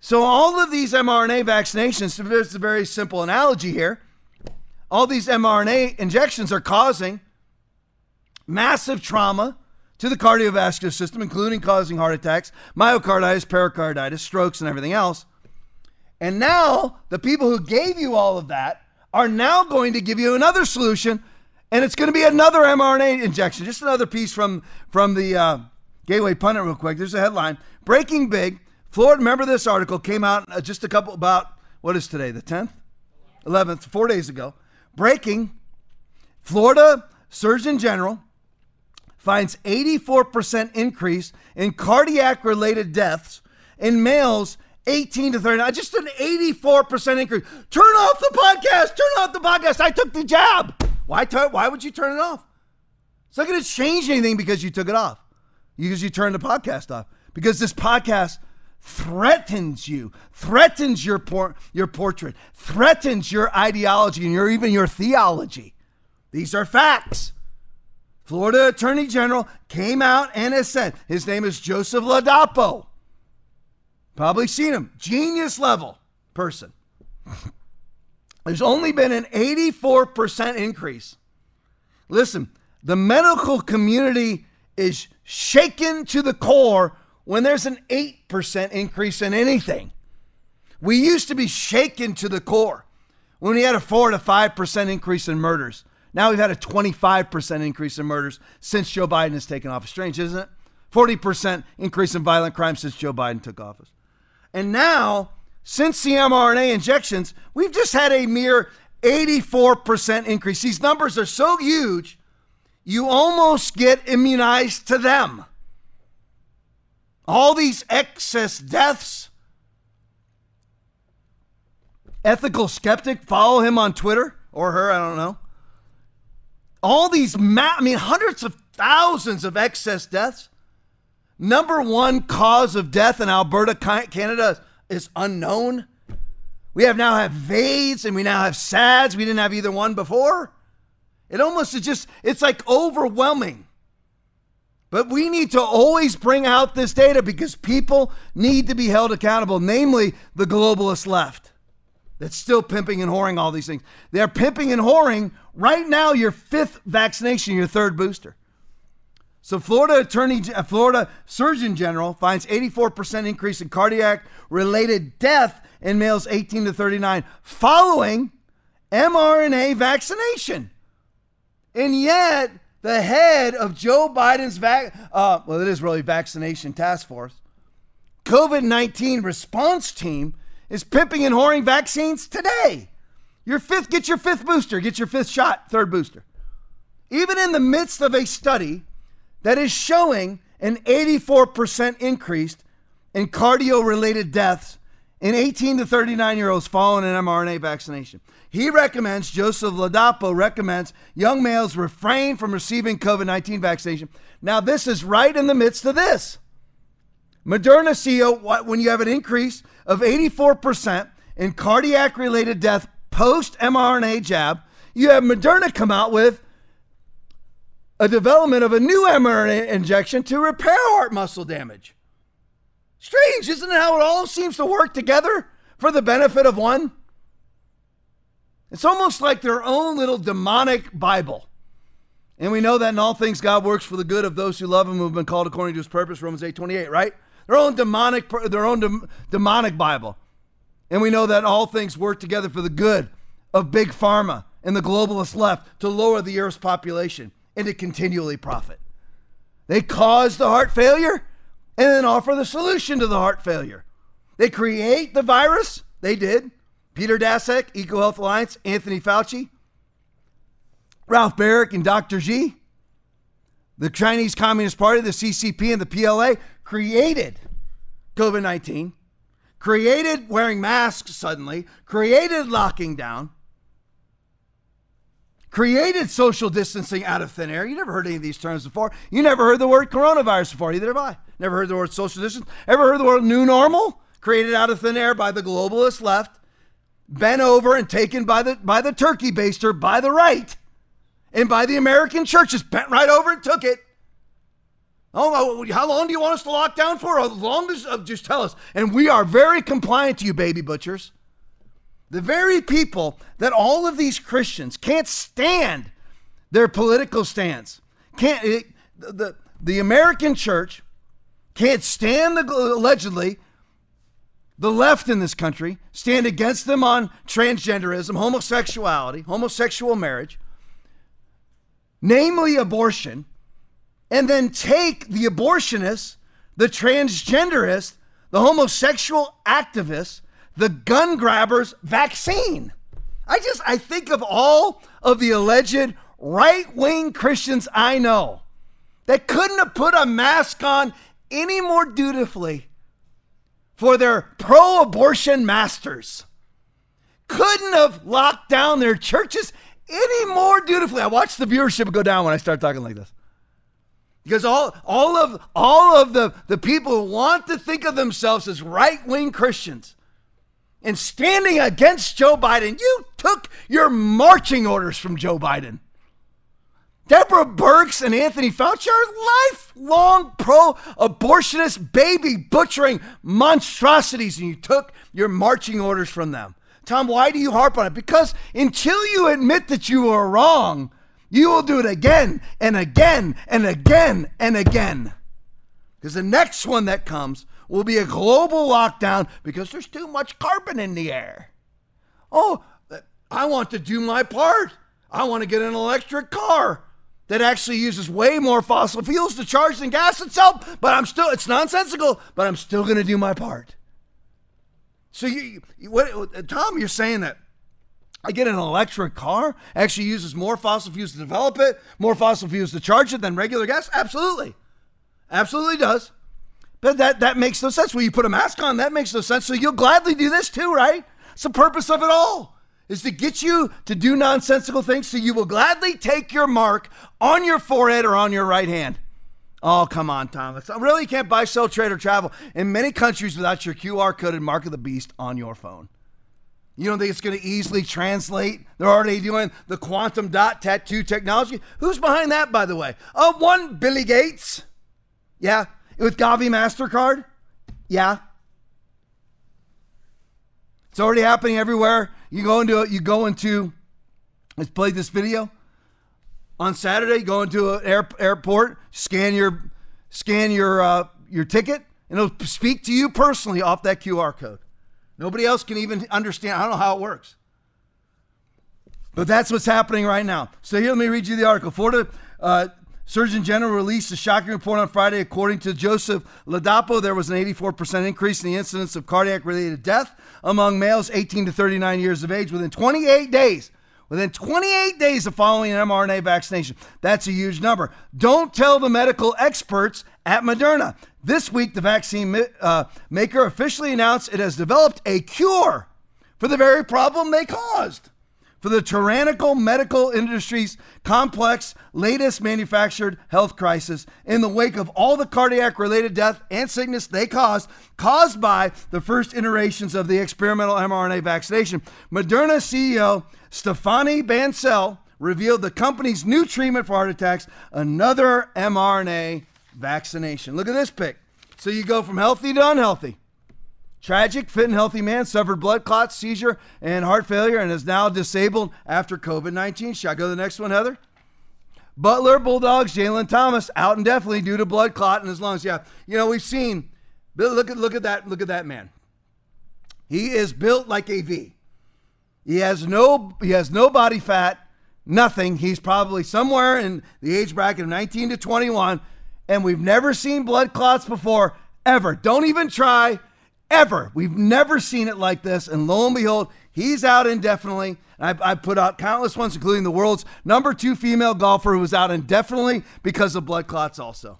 So, all of these mRNA vaccinations, there's a very simple analogy here. All these mRNA injections are causing massive trauma to the cardiovascular system, including causing heart attacks, myocarditis, pericarditis, strokes, and everything else. And now, the people who gave you all of that are now going to give you another solution, and it's going to be another mRNA injection. Just another piece from from the uh, Gateway Pundit, real quick. There's a headline: Breaking Big. Florida. Remember this article came out uh, just a couple about what is today, the 10th, 11th, four days ago. Breaking. Florida Surgeon General finds 84% increase in cardiac related deaths in males 18 to 39, just an 84% increase. Turn off the podcast. Turn off the podcast. I took the jab. Why, t- why would you turn it off? It's not going to change anything because you took it off, because you turned the podcast off. Because this podcast threatens you, threatens your, por- your portrait, threatens your ideology and your, even your theology. These are facts. Florida Attorney General came out and has said his name is Joseph Ladapo. Probably seen him. Genius level person. There's only been an 84% increase. Listen, the medical community is shaken to the core when there's an 8% increase in anything. We used to be shaken to the core when we had a 4 to 5% increase in murders. Now we've had a 25% increase in murders since Joe Biden has taken office. Strange, isn't it? 40% increase in violent crime since Joe Biden took office. And now, since the mRNA injections, we've just had a mere 84% increase. These numbers are so huge, you almost get immunized to them. All these excess deaths. Ethical skeptic, follow him on Twitter or her, I don't know. All these, ma- I mean, hundreds of thousands of excess deaths. Number one cause of death in Alberta, Canada is unknown. We have now have VAIDS and we now have SADS. We didn't have either one before. It almost is just, it's like overwhelming. But we need to always bring out this data because people need to be held accountable, namely the globalist left that's still pimping and whoring all these things. They're pimping and whoring right now your fifth vaccination, your third booster. So Florida Attorney, uh, Florida Surgeon General finds 84% increase in cardiac related death in males 18 to 39 following mRNA vaccination. And yet, the head of Joe Biden's vac, uh, well, it is really vaccination task force, COVID 19 response team is pimping and whoring vaccines today. Your fifth, get your fifth booster, get your fifth shot, third booster. Even in the midst of a study that is showing an 84% increase in cardio related deaths in 18 to 39 year olds following an mRNA vaccination. He recommends, Joseph Ladapo recommends, young males refrain from receiving COVID 19 vaccination. Now, this is right in the midst of this. Moderna CEO, when you have an increase of 84% in cardiac related death post mRNA jab, you have Moderna come out with a development of a new mRNA injection to repair heart muscle damage. Strange, isn't it how it all seems to work together for the benefit of one? It's almost like their own little demonic Bible. And we know that in all things God works for the good of those who love him who have been called according to his purpose, Romans 8 28, right? Their own demonic their own de- demonic Bible. And we know that all things work together for the good of big pharma and the globalist left to lower the earth's population and to continually profit. They cause the heart failure. and then offer the solution to the heart failure. They create the virus. They did. Peter Daszak, EcoHealth Alliance, Anthony Fauci, Ralph Baric, and Dr. G. The Chinese Communist Party, the CCP, and the PLA created COVID 19, created wearing masks suddenly, created locking down, created social distancing out of thin air. You never heard any of these terms before. You never heard the word coronavirus before, either have I. Never heard the word social distance. Ever heard the word new normal? Created out of thin air by the globalist left, bent over and taken by the by the turkey baster by the right, and by the American churches, bent right over and took it. Oh, how long do you want us to lock down for? As long as uh, just tell us. And we are very compliant to you, baby butchers. The very people that all of these Christians can't stand their political stance. Can't it, the the American church can't stand the allegedly the left in this country stand against them on transgenderism, homosexuality, homosexual marriage, namely abortion and then take the abortionists, the transgenderists, the homosexual activists, the gun grabbers vaccine. I just I think of all of the alleged right-wing Christians I know that couldn't have put a mask on any more dutifully for their pro-abortion masters. Couldn't have locked down their churches any more dutifully. I watch the viewership go down when I start talking like this. Because all, all of all of the, the people who want to think of themselves as right-wing Christians and standing against Joe Biden, you took your marching orders from Joe Biden. Deborah Birx and Anthony Fauci are lifelong pro abortionist, baby butchering monstrosities, and you took your marching orders from them. Tom, why do you harp on it? Because until you admit that you are wrong, you will do it again and again and again and again. Because the next one that comes will be a global lockdown because there's too much carbon in the air. Oh, I want to do my part. I want to get an electric car that actually uses way more fossil fuels to charge than gas itself, but I'm still, it's nonsensical, but I'm still going to do my part. So, you, what, Tom, you're saying that I get an electric car, actually uses more fossil fuels to develop it, more fossil fuels to charge it than regular gas? Absolutely. Absolutely does. But that, that makes no sense. When you put a mask on, that makes no sense. So you'll gladly do this too, right? It's the purpose of it all is to get you to do nonsensical things so you will gladly take your mark on your forehead or on your right hand. Oh, come on, Thomas. I really can't buy, sell, trade, or travel in many countries without your QR coded mark of the beast on your phone. You don't think it's going to easily translate? They're already doing the quantum dot tattoo technology. Who's behind that, by the way? Uh, one, Billy Gates. Yeah. With Gavi MasterCard. Yeah. It's already happening everywhere. You go into you go into let's play this video. On Saturday, go into an air, airport, scan your scan your uh, your ticket, and it'll speak to you personally off that QR code. Nobody else can even understand. I don't know how it works. But that's what's happening right now. So here, let me read you the article. Florida uh, Surgeon General released a shocking report on Friday. According to Joseph Ladapo, there was an 84% increase in the incidence of cardiac related death among males 18 to 39 years of age within 28 days. Within 28 days of following an mRNA vaccination. That's a huge number. Don't tell the medical experts at Moderna. This week, the vaccine uh, maker officially announced it has developed a cure for the very problem they caused. For the tyrannical medical industry's complex, latest manufactured health crisis in the wake of all the cardiac related death and sickness they caused, caused by the first iterations of the experimental mRNA vaccination, Moderna CEO Stéphane Bancel revealed the company's new treatment for heart attacks, another mRNA vaccination. Look at this pic. So you go from healthy to unhealthy. Tragic, fit and healthy man suffered blood clots, seizure, and heart failure and is now disabled after COVID 19. Shall I go to the next one, Heather? Butler Bulldogs, Jalen Thomas out indefinitely due to blood clot in his lungs. Yeah, you know we've seen. Look at look at that look at that man. He is built like a V. He has no he has no body fat, nothing. He's probably somewhere in the age bracket of 19 to 21 and we've never seen blood clots before. ever. Don't even try ever. We've never seen it like this. And lo and behold, he's out indefinitely. I, I put out countless ones, including the world's number two female golfer who was out indefinitely because of blood clots also.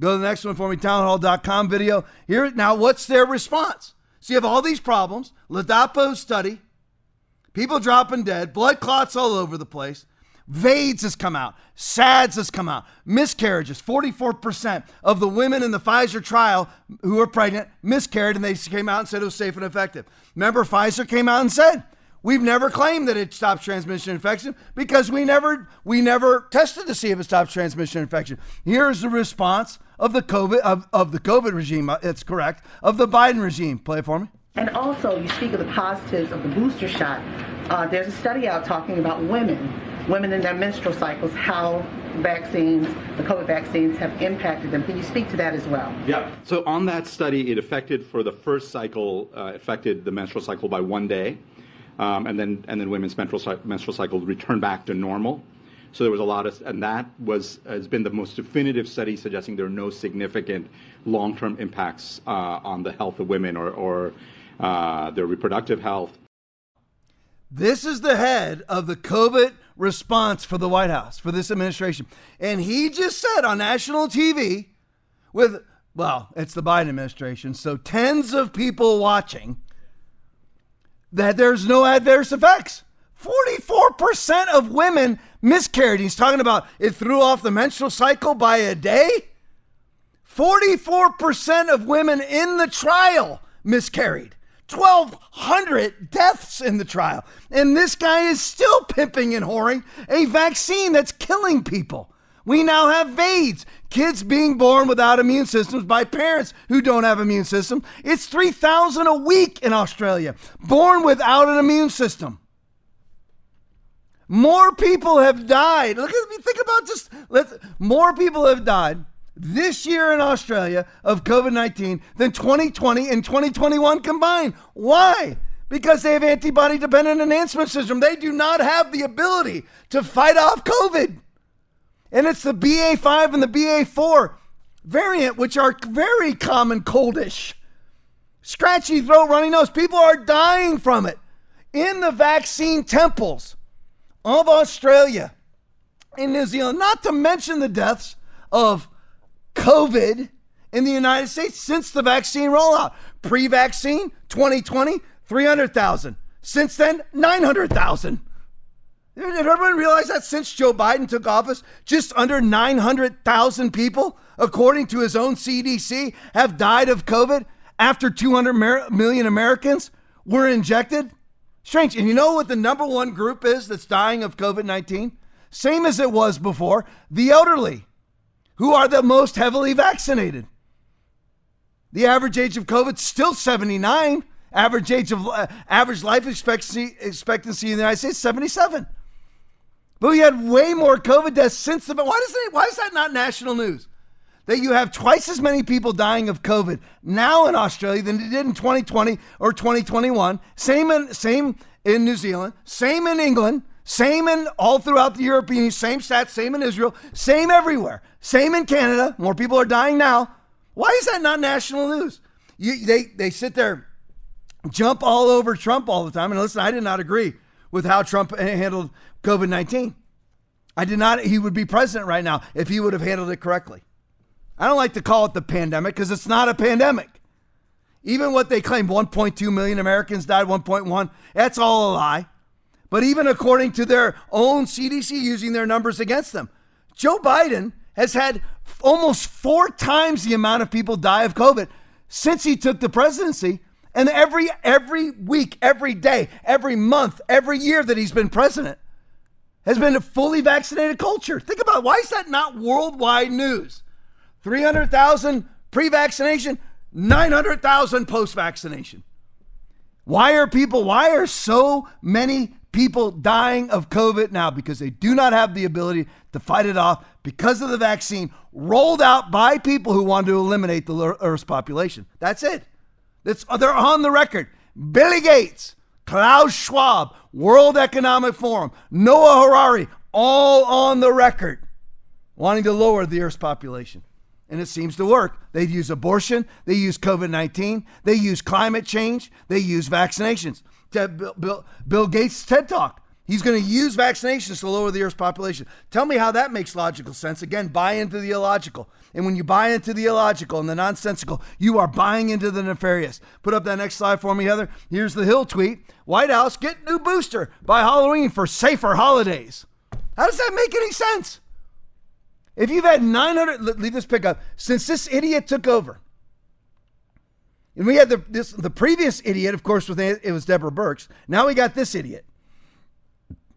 Go to the next one for me, townhall.com video. Here now, what's their response? So you have all these problems, Ladapo study, people dropping dead, blood clots all over the place. VAIDS has come out. SADS has come out. Miscarriages. 44% of the women in the Pfizer trial who were pregnant miscarried, and they came out and said it was safe and effective. Remember, Pfizer came out and said, We've never claimed that it stops transmission infection because we never we never tested to see if it stops transmission infection. Here's the response of the COVID of, of the COVID regime. Uh, it's correct of the Biden regime. Play it for me. And also, you speak of the positives of the booster shot. Uh, there's a study out talking about women, women in their menstrual cycles, how vaccines, the COVID vaccines, have impacted them. Can you speak to that as well? Yeah. So on that study, it affected for the first cycle, uh, affected the menstrual cycle by one day, um, and then and then women's menstrual menstrual cycles returned back to normal. So there was a lot of, and that was has been the most definitive study suggesting there are no significant long-term impacts uh, on the health of women or, or uh, their reproductive health. This is the head of the COVID response for the White House, for this administration. And he just said on national TV with, well, it's the Biden administration, so tens of people watching, that there's no adverse effects. 44% of women miscarried. He's talking about it threw off the menstrual cycle by a day. 44% of women in the trial miscarried. 1,200 deaths in the trial. And this guy is still pimping and whoring a vaccine that's killing people. We now have VAIDS, kids being born without immune systems by parents who don't have immune system. It's 3,000 a week in Australia, born without an immune system. More people have died. Look at me. Think about just let's. More people have died this year in Australia of COVID 19 than 2020 and 2021 combined. Why? Because they have antibody dependent enhancement syndrome. They do not have the ability to fight off COVID. And it's the BA5 and the BA4 variant, which are very common coldish. Scratchy throat, runny nose. People are dying from it in the vaccine temples of Australia and New Zealand, not to mention the deaths of COVID in the United States since the vaccine rollout. Pre vaccine, 2020, 300,000. Since then, 900,000. Did everyone realize that since Joe Biden took office, just under 900,000 people, according to his own CDC, have died of COVID after 200 million Americans were injected? Strange. And you know what the number one group is that's dying of COVID 19? Same as it was before the elderly who are the most heavily vaccinated. The average age of COVID still 79. Average age of uh, average life expectancy expectancy in the United States 77. But we had way more COVID deaths since the. Why does it, Why is that not national news? That you have twice as many people dying of COVID now in Australia than it did in 2020 or 2021. Same in same in New Zealand. Same in England. Same in all throughout the European, same stats, same in Israel, same everywhere, same in Canada. More people are dying now. Why is that not national news? You, they, they sit there, jump all over Trump all the time. And listen, I did not agree with how Trump handled COVID 19. I did not, he would be president right now if he would have handled it correctly. I don't like to call it the pandemic because it's not a pandemic. Even what they claim 1.2 million Americans died, 1.1, that's all a lie. But even according to their own CDC using their numbers against them, Joe Biden has had almost four times the amount of people die of COVID since he took the presidency. And every every week, every day, every month, every year that he's been president has been a fully vaccinated culture. Think about it. why is that not worldwide news? 300,000 pre-vaccination, 900,000 post-vaccination. Why are people why are so many people dying of COVID now because they do not have the ability to fight it off because of the vaccine rolled out by people who want to eliminate the Earth's population. That's it. That's, they're on the record. Billy Gates, Klaus Schwab, World Economic Forum, Noah Harari, all on the record wanting to lower the Earth's population. and it seems to work. They've used abortion, they use COVID 19, they use climate change, they use vaccinations. Bill, Bill, Bill Gates' TED Talk. He's going to use vaccinations to lower the Earth's population. Tell me how that makes logical sense. Again, buy into the illogical. And when you buy into the illogical and the nonsensical, you are buying into the nefarious. Put up that next slide for me, Heather. Here's the Hill tweet White House, get new booster by Halloween for safer holidays. How does that make any sense? If you've had 900, leave this pickup, since this idiot took over, and we had the this the previous idiot, of course, with it was Deborah Birx. Now we got this idiot.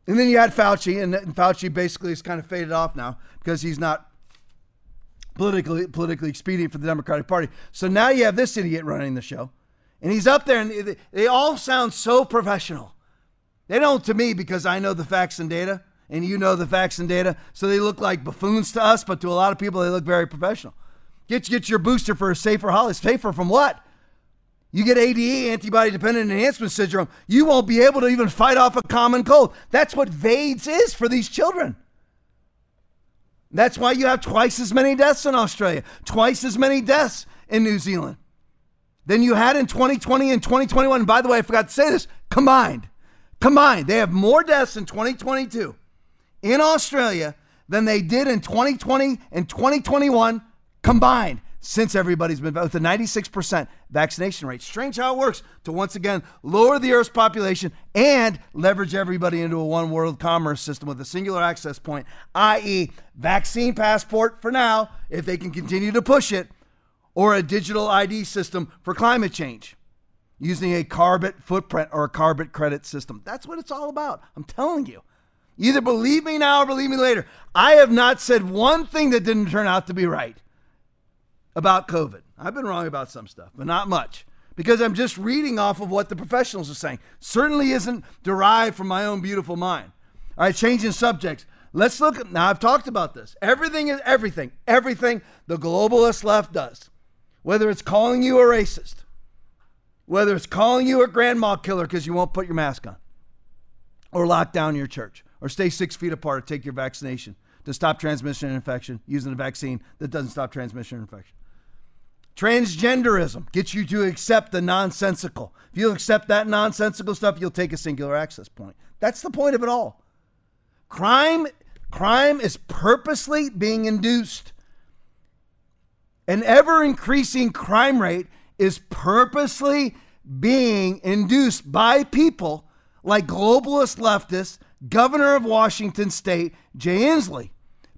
And then you had Fauci, and, and Fauci basically is kind of faded off now because he's not politically politically expedient for the Democratic Party. So now you have this idiot running the show, and he's up there, and they, they all sound so professional. They don't to me because I know the facts and data and you know the facts and data. So they look like buffoons to us, but to a lot of people, they look very professional. Get, get your booster for a safer holiday. Safer from what? You get ADE, antibody dependent enhancement syndrome. You won't be able to even fight off a common cold. That's what VAIDS is for these children. That's why you have twice as many deaths in Australia, twice as many deaths in New Zealand than you had in 2020 and 2021. And by the way, I forgot to say this combined. Combined, they have more deaths in 2022 in Australia than they did in 2020 and 2021 combined since everybody's been with a 96% vaccination rate. Strange how it works to once again lower the Earth's population and leverage everybody into a one world commerce system with a singular access point, i.e., vaccine passport for now, if they can continue to push it, or a digital ID system for climate change using a carbon footprint or a carbon credit system. That's what it's all about. I'm telling you. Either believe me now or believe me later. I have not said one thing that didn't turn out to be right about COVID. I've been wrong about some stuff, but not much because I'm just reading off of what the professionals are saying. Certainly isn't derived from my own beautiful mind. All right, changing subjects. Let's look at now. I've talked about this. Everything is everything. Everything the globalist left does, whether it's calling you a racist, whether it's calling you a grandma killer because you won't put your mask on, or lock down your church, or stay six feet apart or take your vaccination to stop transmission and infection using a vaccine that doesn't stop transmission and infection. Transgenderism gets you to accept the nonsensical. If you accept that nonsensical stuff, you'll take a singular access point. That's the point of it all. Crime crime is purposely being induced. An ever increasing crime rate is purposely being induced by people like globalist leftists governor of Washington state, Jay Inslee,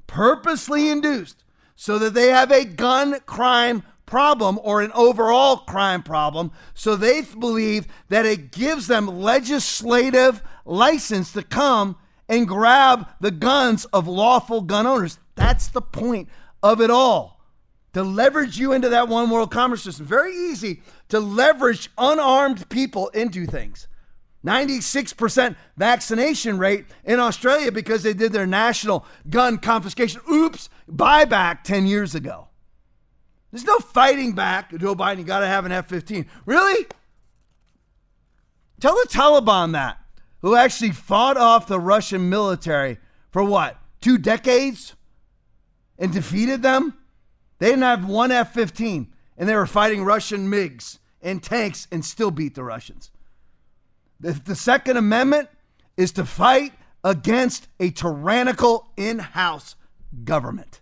purposely induced so that they have a gun crime problem or an overall crime problem. So they believe that it gives them legislative license to come and grab the guns of lawful gun owners. That's the point of it all. To leverage you into that one world commerce system. Very easy to leverage unarmed people into things. 96% vaccination rate in Australia because they did their national gun confiscation, oops, buyback 10 years ago. There's no fighting back, Joe Biden, you got to have an F 15. Really? Tell the Taliban that, who actually fought off the Russian military for what, two decades and defeated them? They didn't have one F 15 and they were fighting Russian MiGs and tanks and still beat the Russians. The, the Second Amendment is to fight against a tyrannical in house government.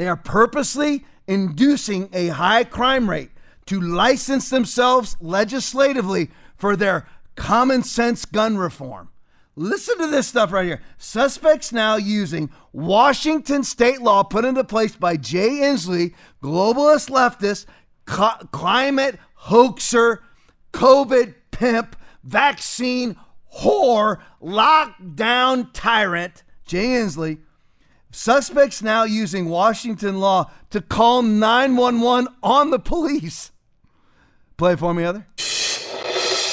They are purposely inducing a high crime rate to license themselves legislatively for their common sense gun reform. Listen to this stuff right here. Suspects now using Washington state law put into place by Jay Inslee, globalist leftist, climate hoaxer, COVID pimp, vaccine whore, lockdown tyrant, Jay Inslee. Suspects now using Washington law to call 911 on the police. Play for me, other.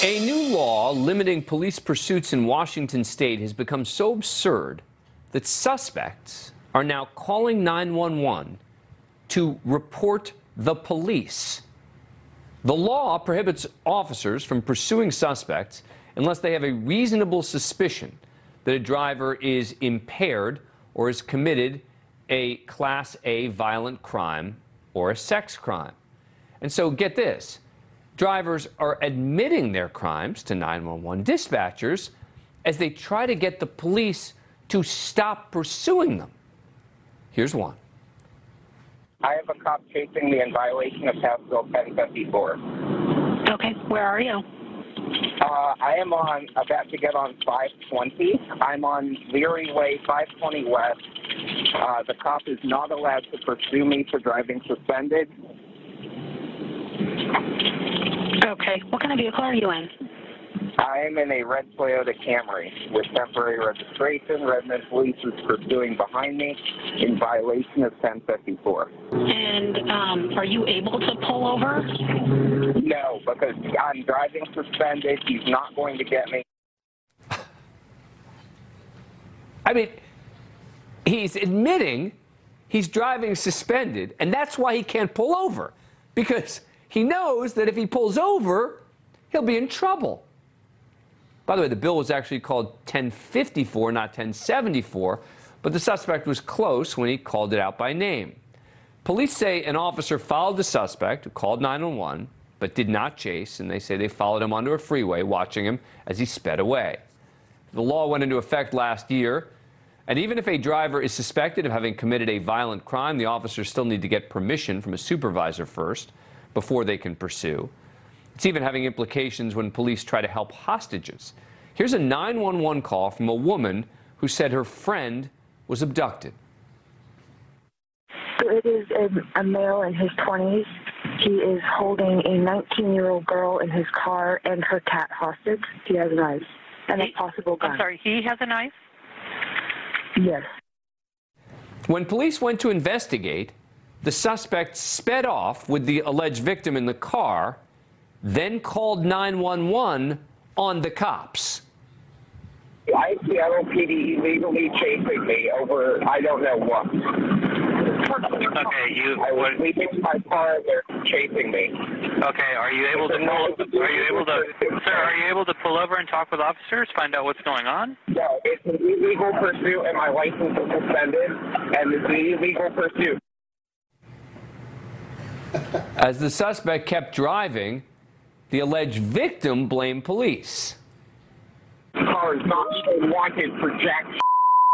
A new law limiting police pursuits in Washington state has become so absurd that suspects are now calling 911 to report the police. The law prohibits officers from pursuing suspects unless they have a reasonable suspicion that a driver is impaired or has committed a Class A violent crime or a sex crime. And so get this drivers are admitting their crimes to 911 dispatchers as they try to get the police to stop pursuing them. Here's one. I have a cop chasing me in violation of House Bill 1054. Okay, where are you? Uh, I am on about to get on 520. I'm on Leary Way, 520 West. Uh, the cop is not allowed to pursue me for driving suspended. Okay, what kind of vehicle are you in? I am in a red Toyota Camry with temporary registration. Redmond Police is pursuing behind me in violation of 1054. And um, are you able to pull over? No, because I'm driving suspended. He's not going to get me. I mean, he's admitting he's driving suspended, and that's why he can't pull over because he knows that if he pulls over, he'll be in trouble. By the way, the bill was actually called 1054, not 1074, but the suspect was close when he called it out by name. Police say an officer followed the suspect who called 911 but did not chase, and they say they followed him onto a freeway, watching him as he sped away. The law went into effect last year, and even if a driver is suspected of having committed a violent crime, the officers still need to get permission from a supervisor first before they can pursue. It's even having implications when police try to help hostages. Here's a 911 call from a woman who said her friend was abducted. So it is a, a male in his 20s. He is holding a 19 year old girl in his car and her cat hostage. He has a knife and a possible gun. I'm sorry, he has a knife? Yes. When police went to investigate, the suspect sped off with the alleged victim in the car, then called 911 on the cops. I Seattle PD illegally chasing me over I don't know what. Okay, you. I was leaving my car they're chasing me. Okay, are you able to pull? Are you able to, sir? Are you able to pull over and talk with officers, find out what's going on? No, it's an illegal pursuit and my license is suspended, and it's an illegal pursuit. As the suspect kept driving, the alleged victim blamed police. Car is not wanted for jack.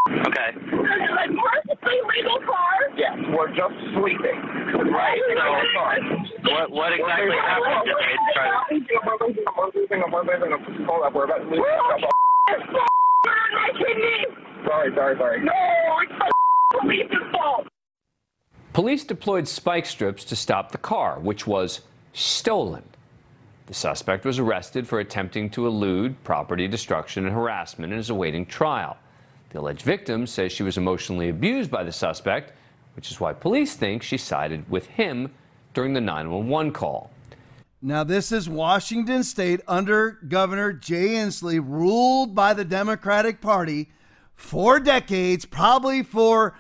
Okay. perfectly legal car. Yes, we're just sleeping. Right. So, what what exactly happened? Did they try to? We're losing, we're losing, we're losing. Hold up, we're about to lose. Sorry, sorry, sorry. No, it's police's fault. Police deployed spike strips to stop the car, which was stolen. The suspect was arrested for attempting to elude property destruction and harassment and is awaiting trial. The alleged victim says she was emotionally abused by the suspect, which is why police think she sided with him during the 911 call. Now, this is Washington State under Governor Jay Inslee, ruled by the Democratic Party for decades, probably for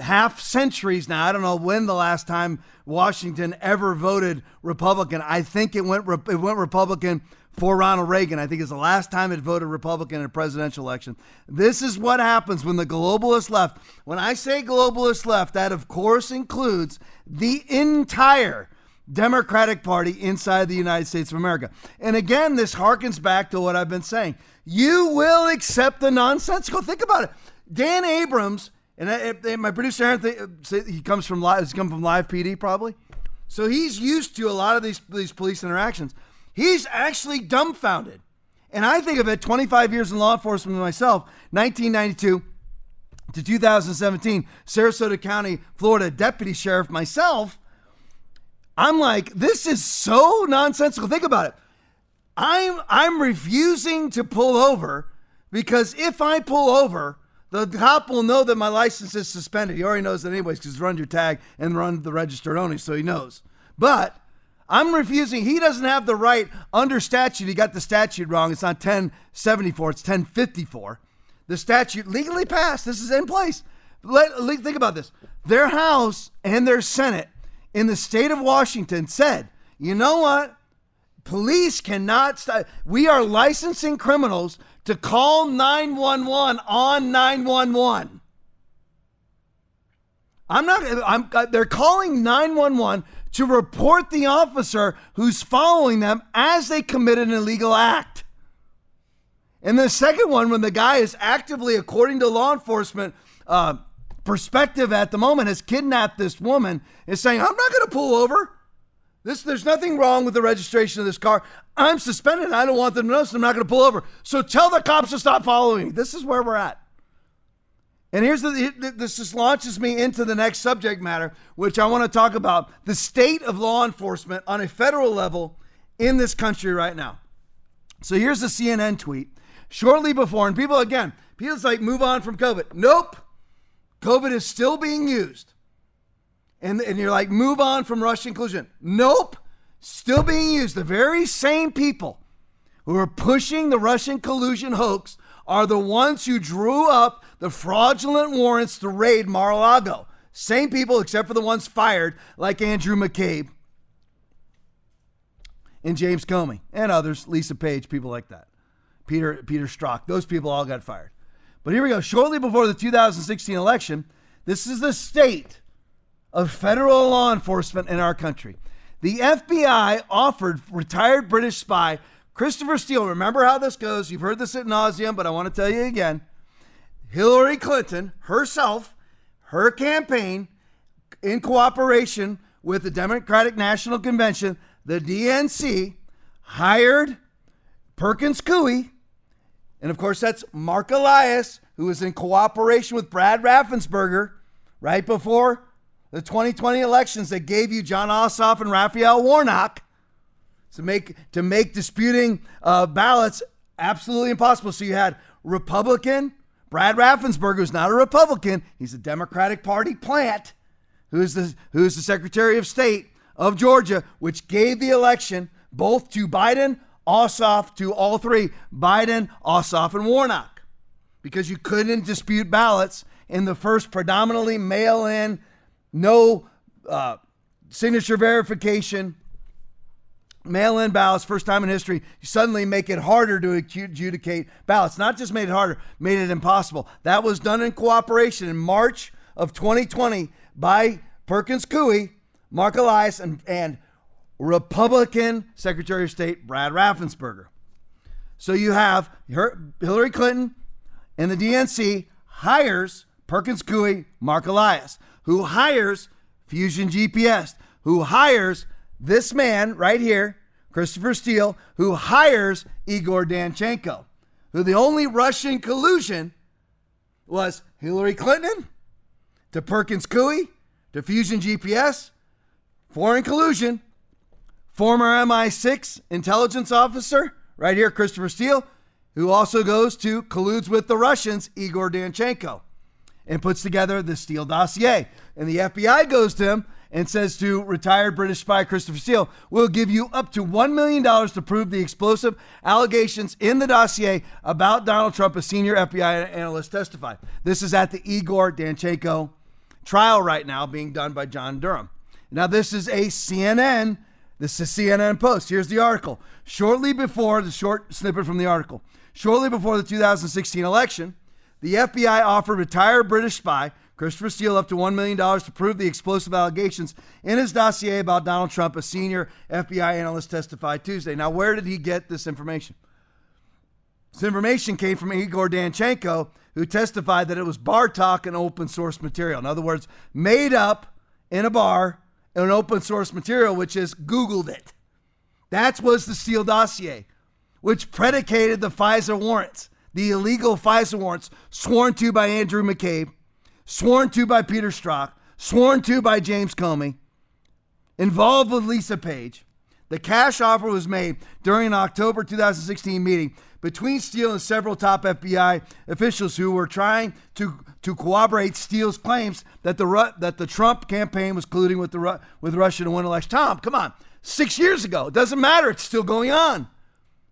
half centuries now. I don't know when the last time Washington ever voted Republican. I think it went it went Republican for Ronald Reagan. I think it's the last time it voted Republican in a presidential election. This is what happens when the globalist left. When I say globalist left, that of course includes the entire Democratic Party inside the United States of America. And again, this harkens back to what I've been saying. You will accept the nonsensical. Think about it. Dan Abrams and I, I, my producer Aaron, he comes from live. He's come from Live PD probably, so he's used to a lot of these these police interactions. He's actually dumbfounded, and I think of it. 25 years in law enforcement myself, 1992 to 2017, Sarasota County, Florida deputy sheriff myself. I'm like, this is so nonsensical. Think about it. I'm I'm refusing to pull over because if I pull over the cop will know that my license is suspended. He already knows that anyways because run your tag and run the registered only, so he knows. But I'm refusing. He doesn't have the right under statute. He got the statute wrong. It's not 1074. It's 1054. The statute legally passed. This is in place. Let, think about this. Their House and their Senate in the state of Washington said, you know what? Police cannot. We are licensing criminals to call 911 on 911. I'm not. I'm. uh, They're calling 911 to report the officer who's following them as they committed an illegal act. And the second one, when the guy is actively, according to law enforcement uh, perspective at the moment, has kidnapped this woman, is saying, "I'm not going to pull over. This, there's nothing wrong with the registration of this car. I'm suspended. I don't want them to know, so I'm not going to pull over. So tell the cops to stop following me. This is where we're at." And here's the this just launches me into the next subject matter, which I want to talk about the state of law enforcement on a federal level in this country right now. So here's a CNN tweet shortly before, and people again, people's like move on from COVID. Nope, COVID is still being used, and and you're like move on from Russian collusion. Nope, still being used. The very same people who are pushing the Russian collusion hoax are the ones who drew up the fraudulent warrants to raid Mar a Lago. Same people, except for the ones fired, like Andrew McCabe and James Comey and others, Lisa Page, people like that. Peter Peter Strzok, those people all got fired. But here we go. Shortly before the 2016 election, this is the state of federal law enforcement in our country. The FBI offered retired British spy Christopher Steele. Remember how this goes. You've heard this at nauseum, but I want to tell you again. Hillary Clinton herself, her campaign, in cooperation with the Democratic National Convention, the DNC, hired Perkins Coie, and of course that's Mark Elias, who was in cooperation with Brad Raffensperger right before the 2020 elections that gave you Jon Ossoff and Raphael Warnock to make to make disputing uh, ballots absolutely impossible. So you had Republican Brad Raffensperger, who's not a Republican, he's a Democratic Party plant, who's the who's the Secretary of State of Georgia, which gave the election both to Biden, Ossoff, to all three Biden, Ossoff, and Warnock, because you couldn't dispute ballots in the first predominantly mail-in, no uh, signature verification mail in ballots, first time in history, suddenly make it harder to adjudicate ballots. Not just made it harder, made it impossible. That was done in cooperation in March of 2020 by Perkins Coie, Mark Elias, and, and Republican Secretary of State Brad Raffensperger. So you have Hillary Clinton and the DNC hires Perkins Coie, Mark Elias, who hires Fusion GPS, who hires this man right here, Christopher Steele, who hires Igor Danchenko, who the only Russian collusion was Hillary Clinton to Perkins Coie to Fusion GPS, foreign collusion, former MI6 intelligence officer, right here, Christopher Steele, who also goes to colludes with the Russians, Igor Danchenko, and puts together the Steele dossier. And the FBI goes to him and says to retired British spy Christopher Steele, We'll give you up to $1 million to prove the explosive allegations in the dossier about Donald Trump, a senior FBI analyst testified. This is at the Igor Danchenko trial right now being done by John Durham. Now, this is a CNN. This is CNN Post. Here's the article. Shortly before, the short snippet from the article. Shortly before the 2016 election, the FBI offered retired British spy Christopher Steele up to $1 million to prove the explosive allegations in his dossier about Donald Trump, a senior FBI analyst testified Tuesday. Now, where did he get this information? This information came from Igor Danchenko, who testified that it was bar talk and open source material. In other words, made up in a bar an open source material, which is Googled it. That was the Steele dossier, which predicated the FISA warrants, the illegal FISA warrants sworn to by Andrew McCabe sworn to by Peter Strzok, sworn to by James Comey, involved with Lisa Page. The cash offer was made during an October 2016 meeting between Steele and several top FBI officials who were trying to, to corroborate Steele's claims that the that the Trump campaign was colluding with the with Russia to win election. Tom, come on, six years ago. It doesn't matter. It's still going on.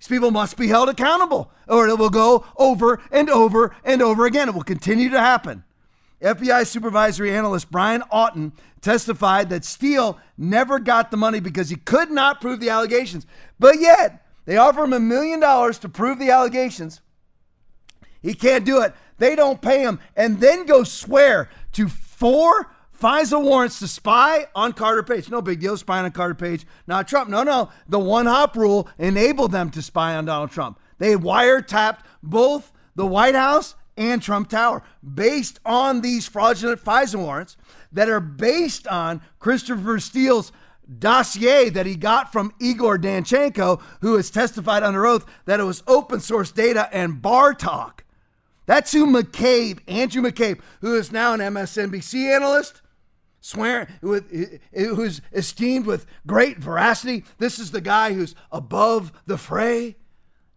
These people must be held accountable, or it will go over and over and over again. It will continue to happen. FBI supervisory analyst Brian Auten testified that Steele never got the money because he could not prove the allegations. But yet, they offer him a million dollars to prove the allegations. He can't do it. They don't pay him and then go swear to four FISA warrants to spy on Carter Page. No big deal, spying on Carter Page, not Trump. No, no. The one hop rule enabled them to spy on Donald Trump. They wiretapped both the White House and Trump Tower based on these fraudulent FISA warrants that are based on Christopher Steele's dossier that he got from Igor Danchenko, who has testified under oath that it was open source data and bar talk. That's who McCabe, Andrew McCabe, who is now an MSNBC analyst, swearing, with who's esteemed with great veracity. This is the guy who's above the fray.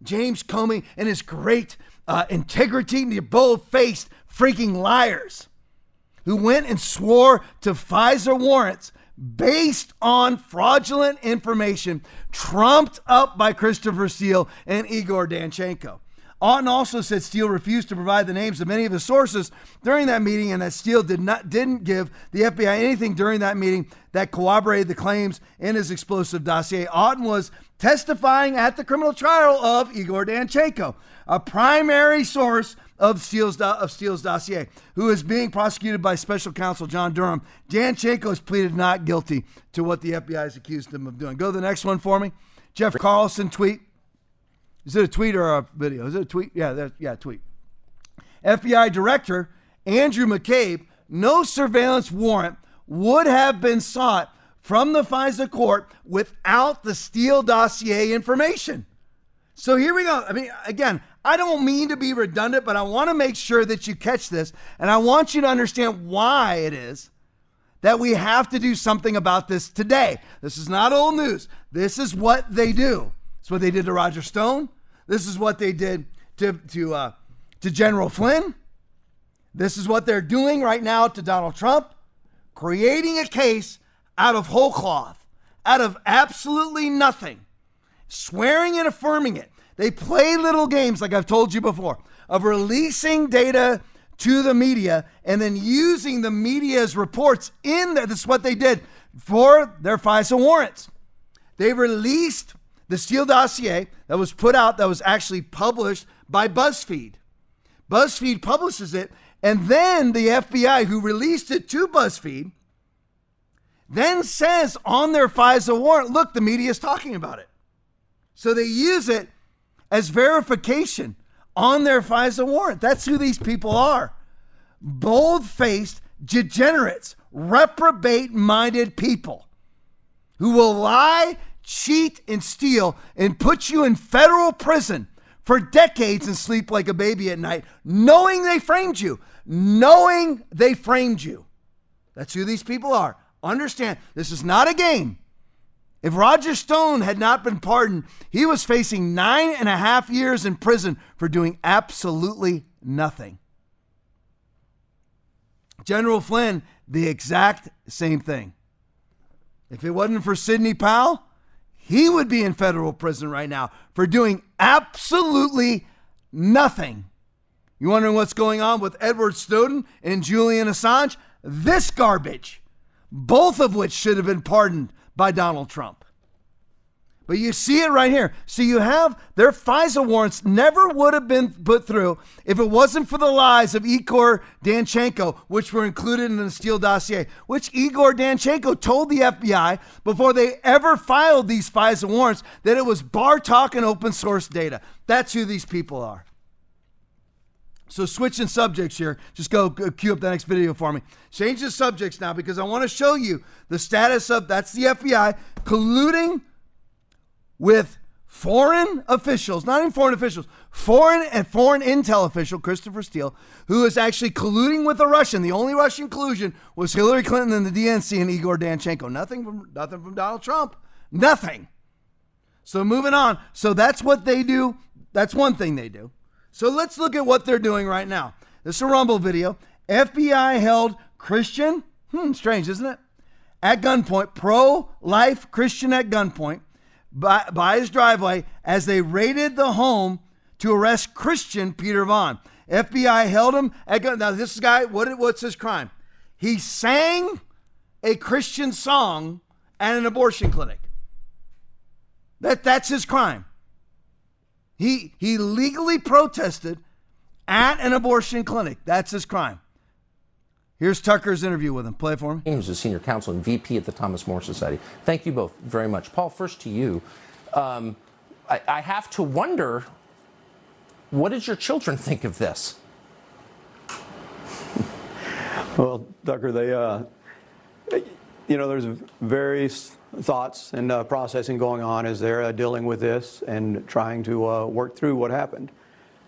James Comey and his great uh, integrity, the bold faced freaking liars who went and swore to FISA warrants based on fraudulent information trumped up by Christopher Steele and Igor Danchenko. Auten also said Steele refused to provide the names of many of his sources during that meeting, and that Steele did not didn't give the FBI anything during that meeting that corroborated the claims in his explosive dossier. Auten was testifying at the criminal trial of Igor Danchenko, a primary source of Steele's, of Steele's dossier, who is being prosecuted by special counsel John Durham. Danchenko has pleaded not guilty to what the FBI has accused him of doing. Go to the next one for me. Jeff Carlson tweet is it a tweet or a video? Is it a tweet? Yeah, that, yeah, tweet. FBI Director Andrew McCabe, no surveillance warrant would have been sought from the FISA court without the Steele dossier information. So here we go. I mean, again, I don't mean to be redundant, but I want to make sure that you catch this. And I want you to understand why it is that we have to do something about this today. This is not old news. This is what they do. It's what they did to Roger Stone. This is what they did to to uh, to General Flynn. This is what they're doing right now to Donald Trump, creating a case out of whole cloth, out of absolutely nothing, swearing and affirming it. They play little games, like I've told you before, of releasing data to the media and then using the media's reports in there. This is what they did for their FISA warrants. They released the Steele dossier that was put out, that was actually published by BuzzFeed. BuzzFeed publishes it, and then the FBI, who released it to BuzzFeed, then says on their FISA warrant, look, the media is talking about it. So they use it as verification on their FISA warrant. That's who these people are bold faced, degenerates, reprobate minded people who will lie cheat, and steal and put you in federal prison for decades and sleep like a baby at night, knowing they framed you, knowing they framed you. That's who these people are. Understand, this is not a game. If Roger Stone had not been pardoned, he was facing nine and a half years in prison for doing absolutely nothing. General Flynn, the exact same thing. If it wasn't for Sidney Powell, he would be in federal prison right now for doing absolutely nothing. You wondering what's going on with Edward Snowden and Julian Assange? This garbage, both of which should have been pardoned by Donald Trump. But you see it right here. So you have their FISA warrants never would have been put through if it wasn't for the lies of Igor Danchenko, which were included in the Steele dossier, which Igor Danchenko told the FBI before they ever filed these FISA warrants that it was bar talk and open source data. That's who these people are. So switching subjects here, just go, cue up the next video for me. Change the subjects now because I want to show you the status of that's the FBI colluding with foreign officials, not even foreign officials, foreign and foreign intel official Christopher Steele, who is actually colluding with a Russian. The only Russian collusion was Hillary Clinton and the DNC and Igor Danchenko. Nothing from nothing from Donald Trump. Nothing. So moving on. So that's what they do. That's one thing they do. So let's look at what they're doing right now. This is a Rumble video. FBI held Christian, hmm, strange, isn't it? At gunpoint, pro life Christian at gunpoint by, by his driveway as they raided the home to arrest Christian Peter Vaughn. FBI held him at gun. now this guy what what's his crime? He sang a Christian song at an abortion clinic. That that's his crime. He he legally protested at an abortion clinic. That's his crime. Here's Tucker's interview with him. Play it for me. Who's a senior counsel and VP at the Thomas More Society. Thank you both very much. Paul, first to you. Um, I, I have to wonder what did your children think of this? Well, Tucker, they, uh, you know, there's various thoughts and uh, processing going on as they're uh, dealing with this and trying to uh, work through what happened.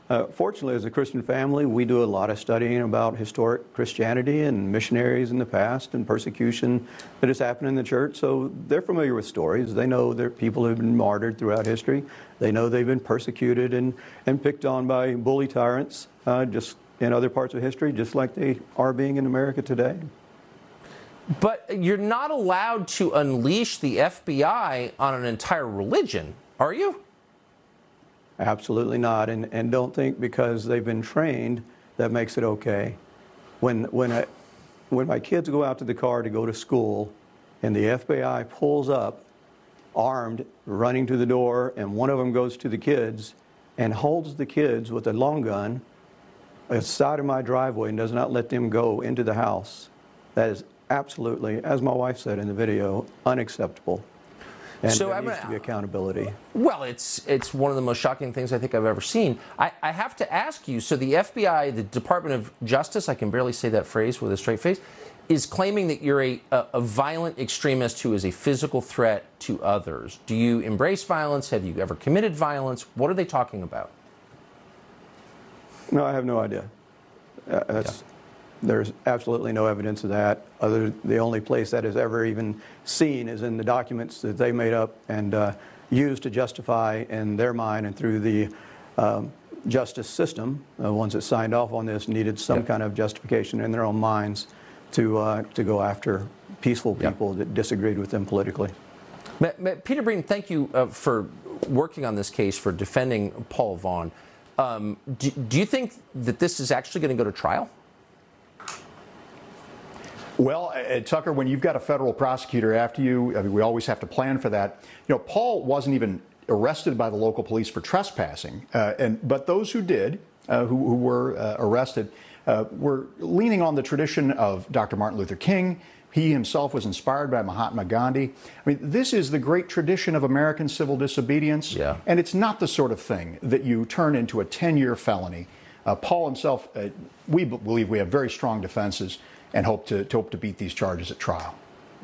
Uh, fortunately, as a Christian family, we do a lot of studying about historic Christianity and missionaries in the past and persecution that has happened in the church. So they're familiar with stories. They know that people have been martyred throughout history. They know they've been persecuted and, and picked on by bully tyrants uh, just in other parts of history, just like they are being in America today. But you're not allowed to unleash the FBI on an entire religion, are you? Absolutely not. And, and don't think because they've been trained that makes it okay. When, when, I, when my kids go out to the car to go to school and the FBI pulls up armed, running to the door, and one of them goes to the kids and holds the kids with a long gun side of my driveway and does not let them go into the house, that is absolutely, as my wife said in the video, unacceptable. And So, there I'm needs gonna- to be accountability. Well, it's it's one of the most shocking things I think I've ever seen. I, I have to ask you. So the FBI, the Department of Justice, I can barely say that phrase with a straight face, is claiming that you're a, a, violent extremist who is a physical threat to others. Do you embrace violence? Have you ever committed violence? What are they talking about? No, I have no idea. Uh, that's, There's absolutely no evidence of that. Other, the only place that is ever even seen is in the documents that they made up and uh, used to justify in their mind and through the um, justice system. The ones that signed off on this needed some kind of justification in their own minds to uh, to go after peaceful people that disagreed with them politically. Peter Breen, thank you uh, for working on this case, for defending Paul Vaughn. Um, do, do you think that this is actually going to go to trial? Well, uh, Tucker, when you've got a federal prosecutor after you, I mean, we always have to plan for that. You know, Paul wasn't even arrested by the local police for trespassing, uh, and but those who did, uh, who, who were uh, arrested, uh, were leaning on the tradition of Dr. Martin Luther King. He himself was inspired by Mahatma Gandhi. I mean, this is the great tradition of American civil disobedience, and it's not the sort of thing that you turn into a 10-year felony. Uh, Paul himself, uh, we believe we have very strong defenses and hope to, to hope to beat these charges at trial.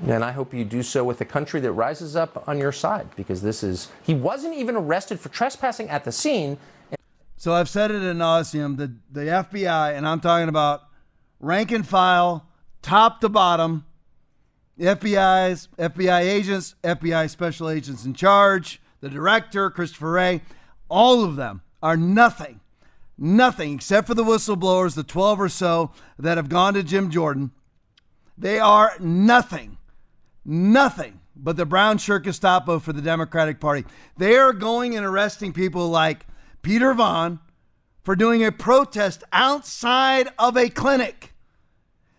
And I hope you do so with a country that rises up on your side because this is, he wasn't even arrested for trespassing at the scene. So I've said it in nauseum. The the FBI, and I'm talking about rank and file, top to bottom, FBI's, FBI agents, FBI special agents in charge, the director, Christopher Wray, all of them are nothing, nothing except for the whistleblowers, the 12 or so that have gone to Jim Jordan. They are nothing, nothing but the brown shirt Gestapo for the Democratic Party. They are going and arresting people like Peter Vaughn for doing a protest outside of a clinic.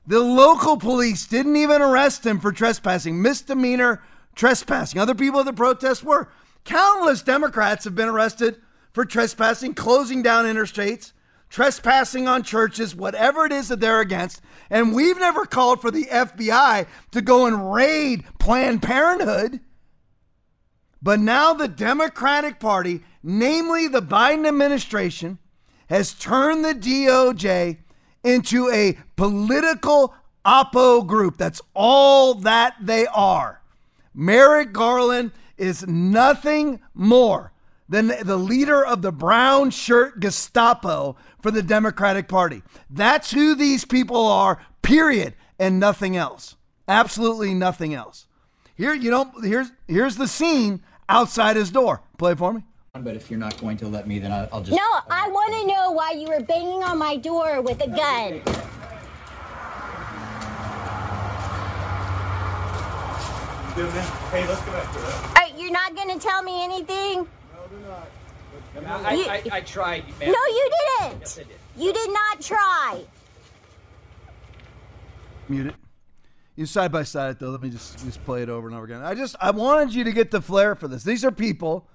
The local police didn't even arrest him for trespassing, misdemeanor trespassing. Other people at the protest were. Countless Democrats have been arrested for trespassing, closing down interstates, trespassing on churches, whatever it is that they're against. And we've never called for the FBI to go and raid Planned Parenthood. But now the Democratic Party, namely the Biden administration, has turned the DOJ into a political oppo group. That's all that they are. Merrick Garland is nothing more than the leader of the brown shirt Gestapo for the Democratic Party. That's who these people are, period, and nothing else. Absolutely nothing else. Here, you don't here's here's the scene outside his door. Play for me. But if you're not going to let me, then I'll, I'll just. No, I want to know why you were banging on my door with a gun. Hey, let's go back to that. Uh, you're not going to tell me anything? I, You- I, I tried. No, you didn't. Yes, I did. You did not try. Mute it. You side by side it though. Let me just just play it over and over again. I just I wanted you to get the flair for this. These are people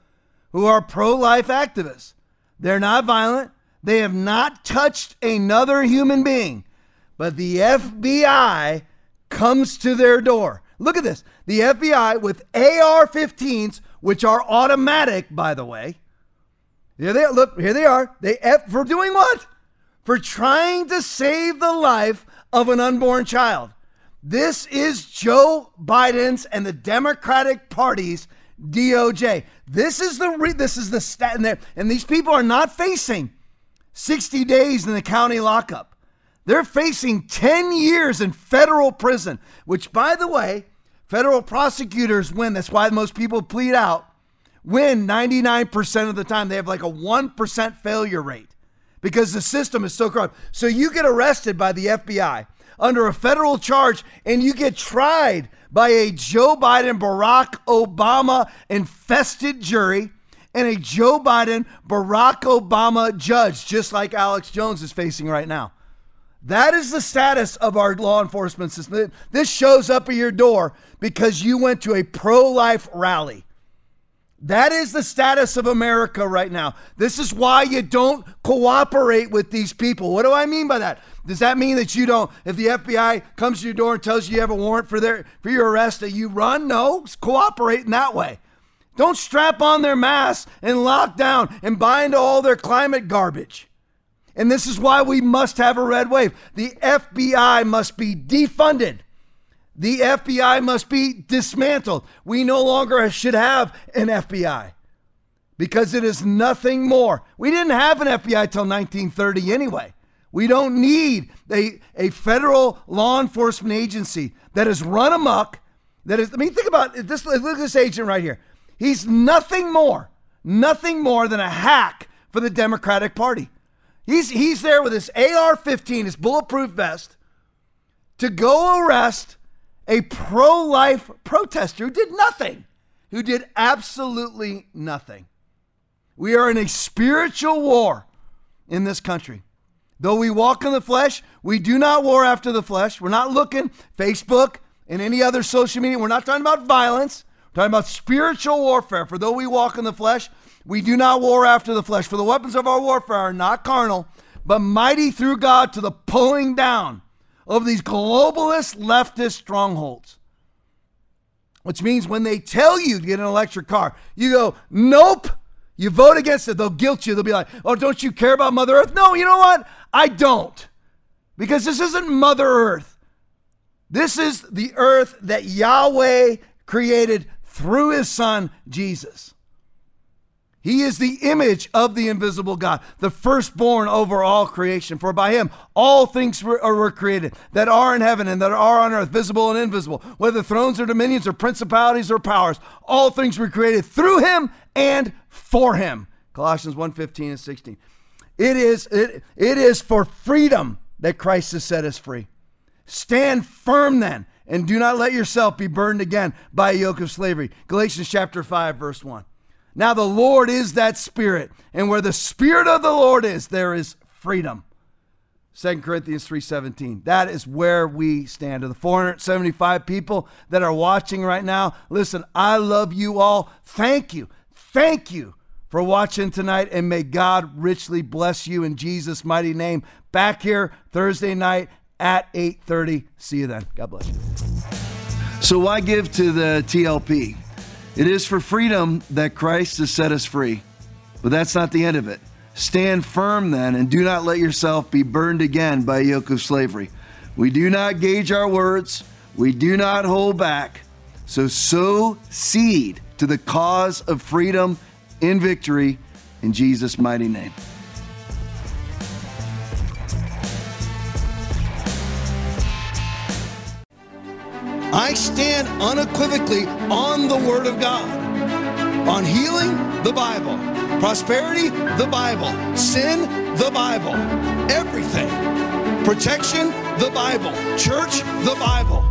who are pro-life activists. They're not violent. They have not touched another human being. but the FBI comes to their door. Look at this. The FBI with AR 15s, which are automatic, by the way. Here they are. Look, here they are. They eh, for doing what? For trying to save the life of an unborn child. This is Joe Biden's and the Democratic Party's DOJ. This is the re- this is the stat there, and these people are not facing 60 days in the county lockup. They're facing 10 years in federal prison, which, by the way, federal prosecutors win. That's why most people plead out. Win 99% of the time. They have like a 1% failure rate because the system is so corrupt. So you get arrested by the FBI under a federal charge and you get tried by a Joe Biden, Barack Obama infested jury and a Joe Biden, Barack Obama judge, just like Alex Jones is facing right now. That is the status of our law enforcement system. This shows up at your door because you went to a pro life rally. That is the status of America right now. This is why you don't cooperate with these people. What do I mean by that? Does that mean that you don't, if the FBI comes to your door and tells you you have a warrant for their for your arrest, that you run? No, cooperate in that way. Don't strap on their masks and lock down and buy into all their climate garbage. And this is why we must have a red wave. The FBI must be defunded. The FBI must be dismantled. We no longer should have an FBI because it is nothing more. We didn't have an FBI till 1930 anyway. We don't need a, a federal law enforcement agency that has run amok. That is, I mean, think about this. Look at this agent right here. He's nothing more, nothing more than a hack for the Democratic Party. He's, he's there with his AR 15, his bulletproof vest, to go arrest a pro life protester who did nothing, who did absolutely nothing. We are in a spiritual war in this country. Though we walk in the flesh, we do not war after the flesh. We're not looking Facebook and any other social media. We're not talking about violence. We're talking about spiritual warfare. For though we walk in the flesh, we do not war after the flesh. For the weapons of our warfare are not carnal, but mighty through God to the pulling down of these globalist leftist strongholds. Which means when they tell you to get an electric car, you go, nope. You vote against it, they'll guilt you. They'll be like, oh, don't you care about Mother Earth? No, you know what? I don't. Because this isn't Mother Earth. This is the earth that Yahweh created through his son, Jesus. He is the image of the invisible God, the firstborn over all creation. For by him all things were, were, created that are in heaven and that are on earth, visible and invisible, whether thrones or dominions or principalities or powers. All things were created through him and for him. Colossians 1 15 and 16. It is, it, it is for freedom that Christ has set us free. Stand firm then, and do not let yourself be burdened again by a yoke of slavery. Galatians chapter 5, verse 1. Now the Lord is that Spirit, and where the Spirit of the Lord is, there is freedom. 2 Corinthians 3:17. That is where we stand. To the 475 people that are watching right now, listen, I love you all. Thank you. Thank you for watching tonight and may God richly bless you in Jesus mighty name. Back here Thursday night at 8:30. See you then. God bless you. So why give to the TLP? It is for freedom that Christ has set us free. But that's not the end of it. Stand firm then and do not let yourself be burned again by a yoke of slavery. We do not gauge our words, we do not hold back. So sow seed to the cause of freedom in victory in Jesus' mighty name. I stand unequivocally on the Word of God. On healing, the Bible. Prosperity, the Bible. Sin, the Bible. Everything. Protection, the Bible. Church, the Bible.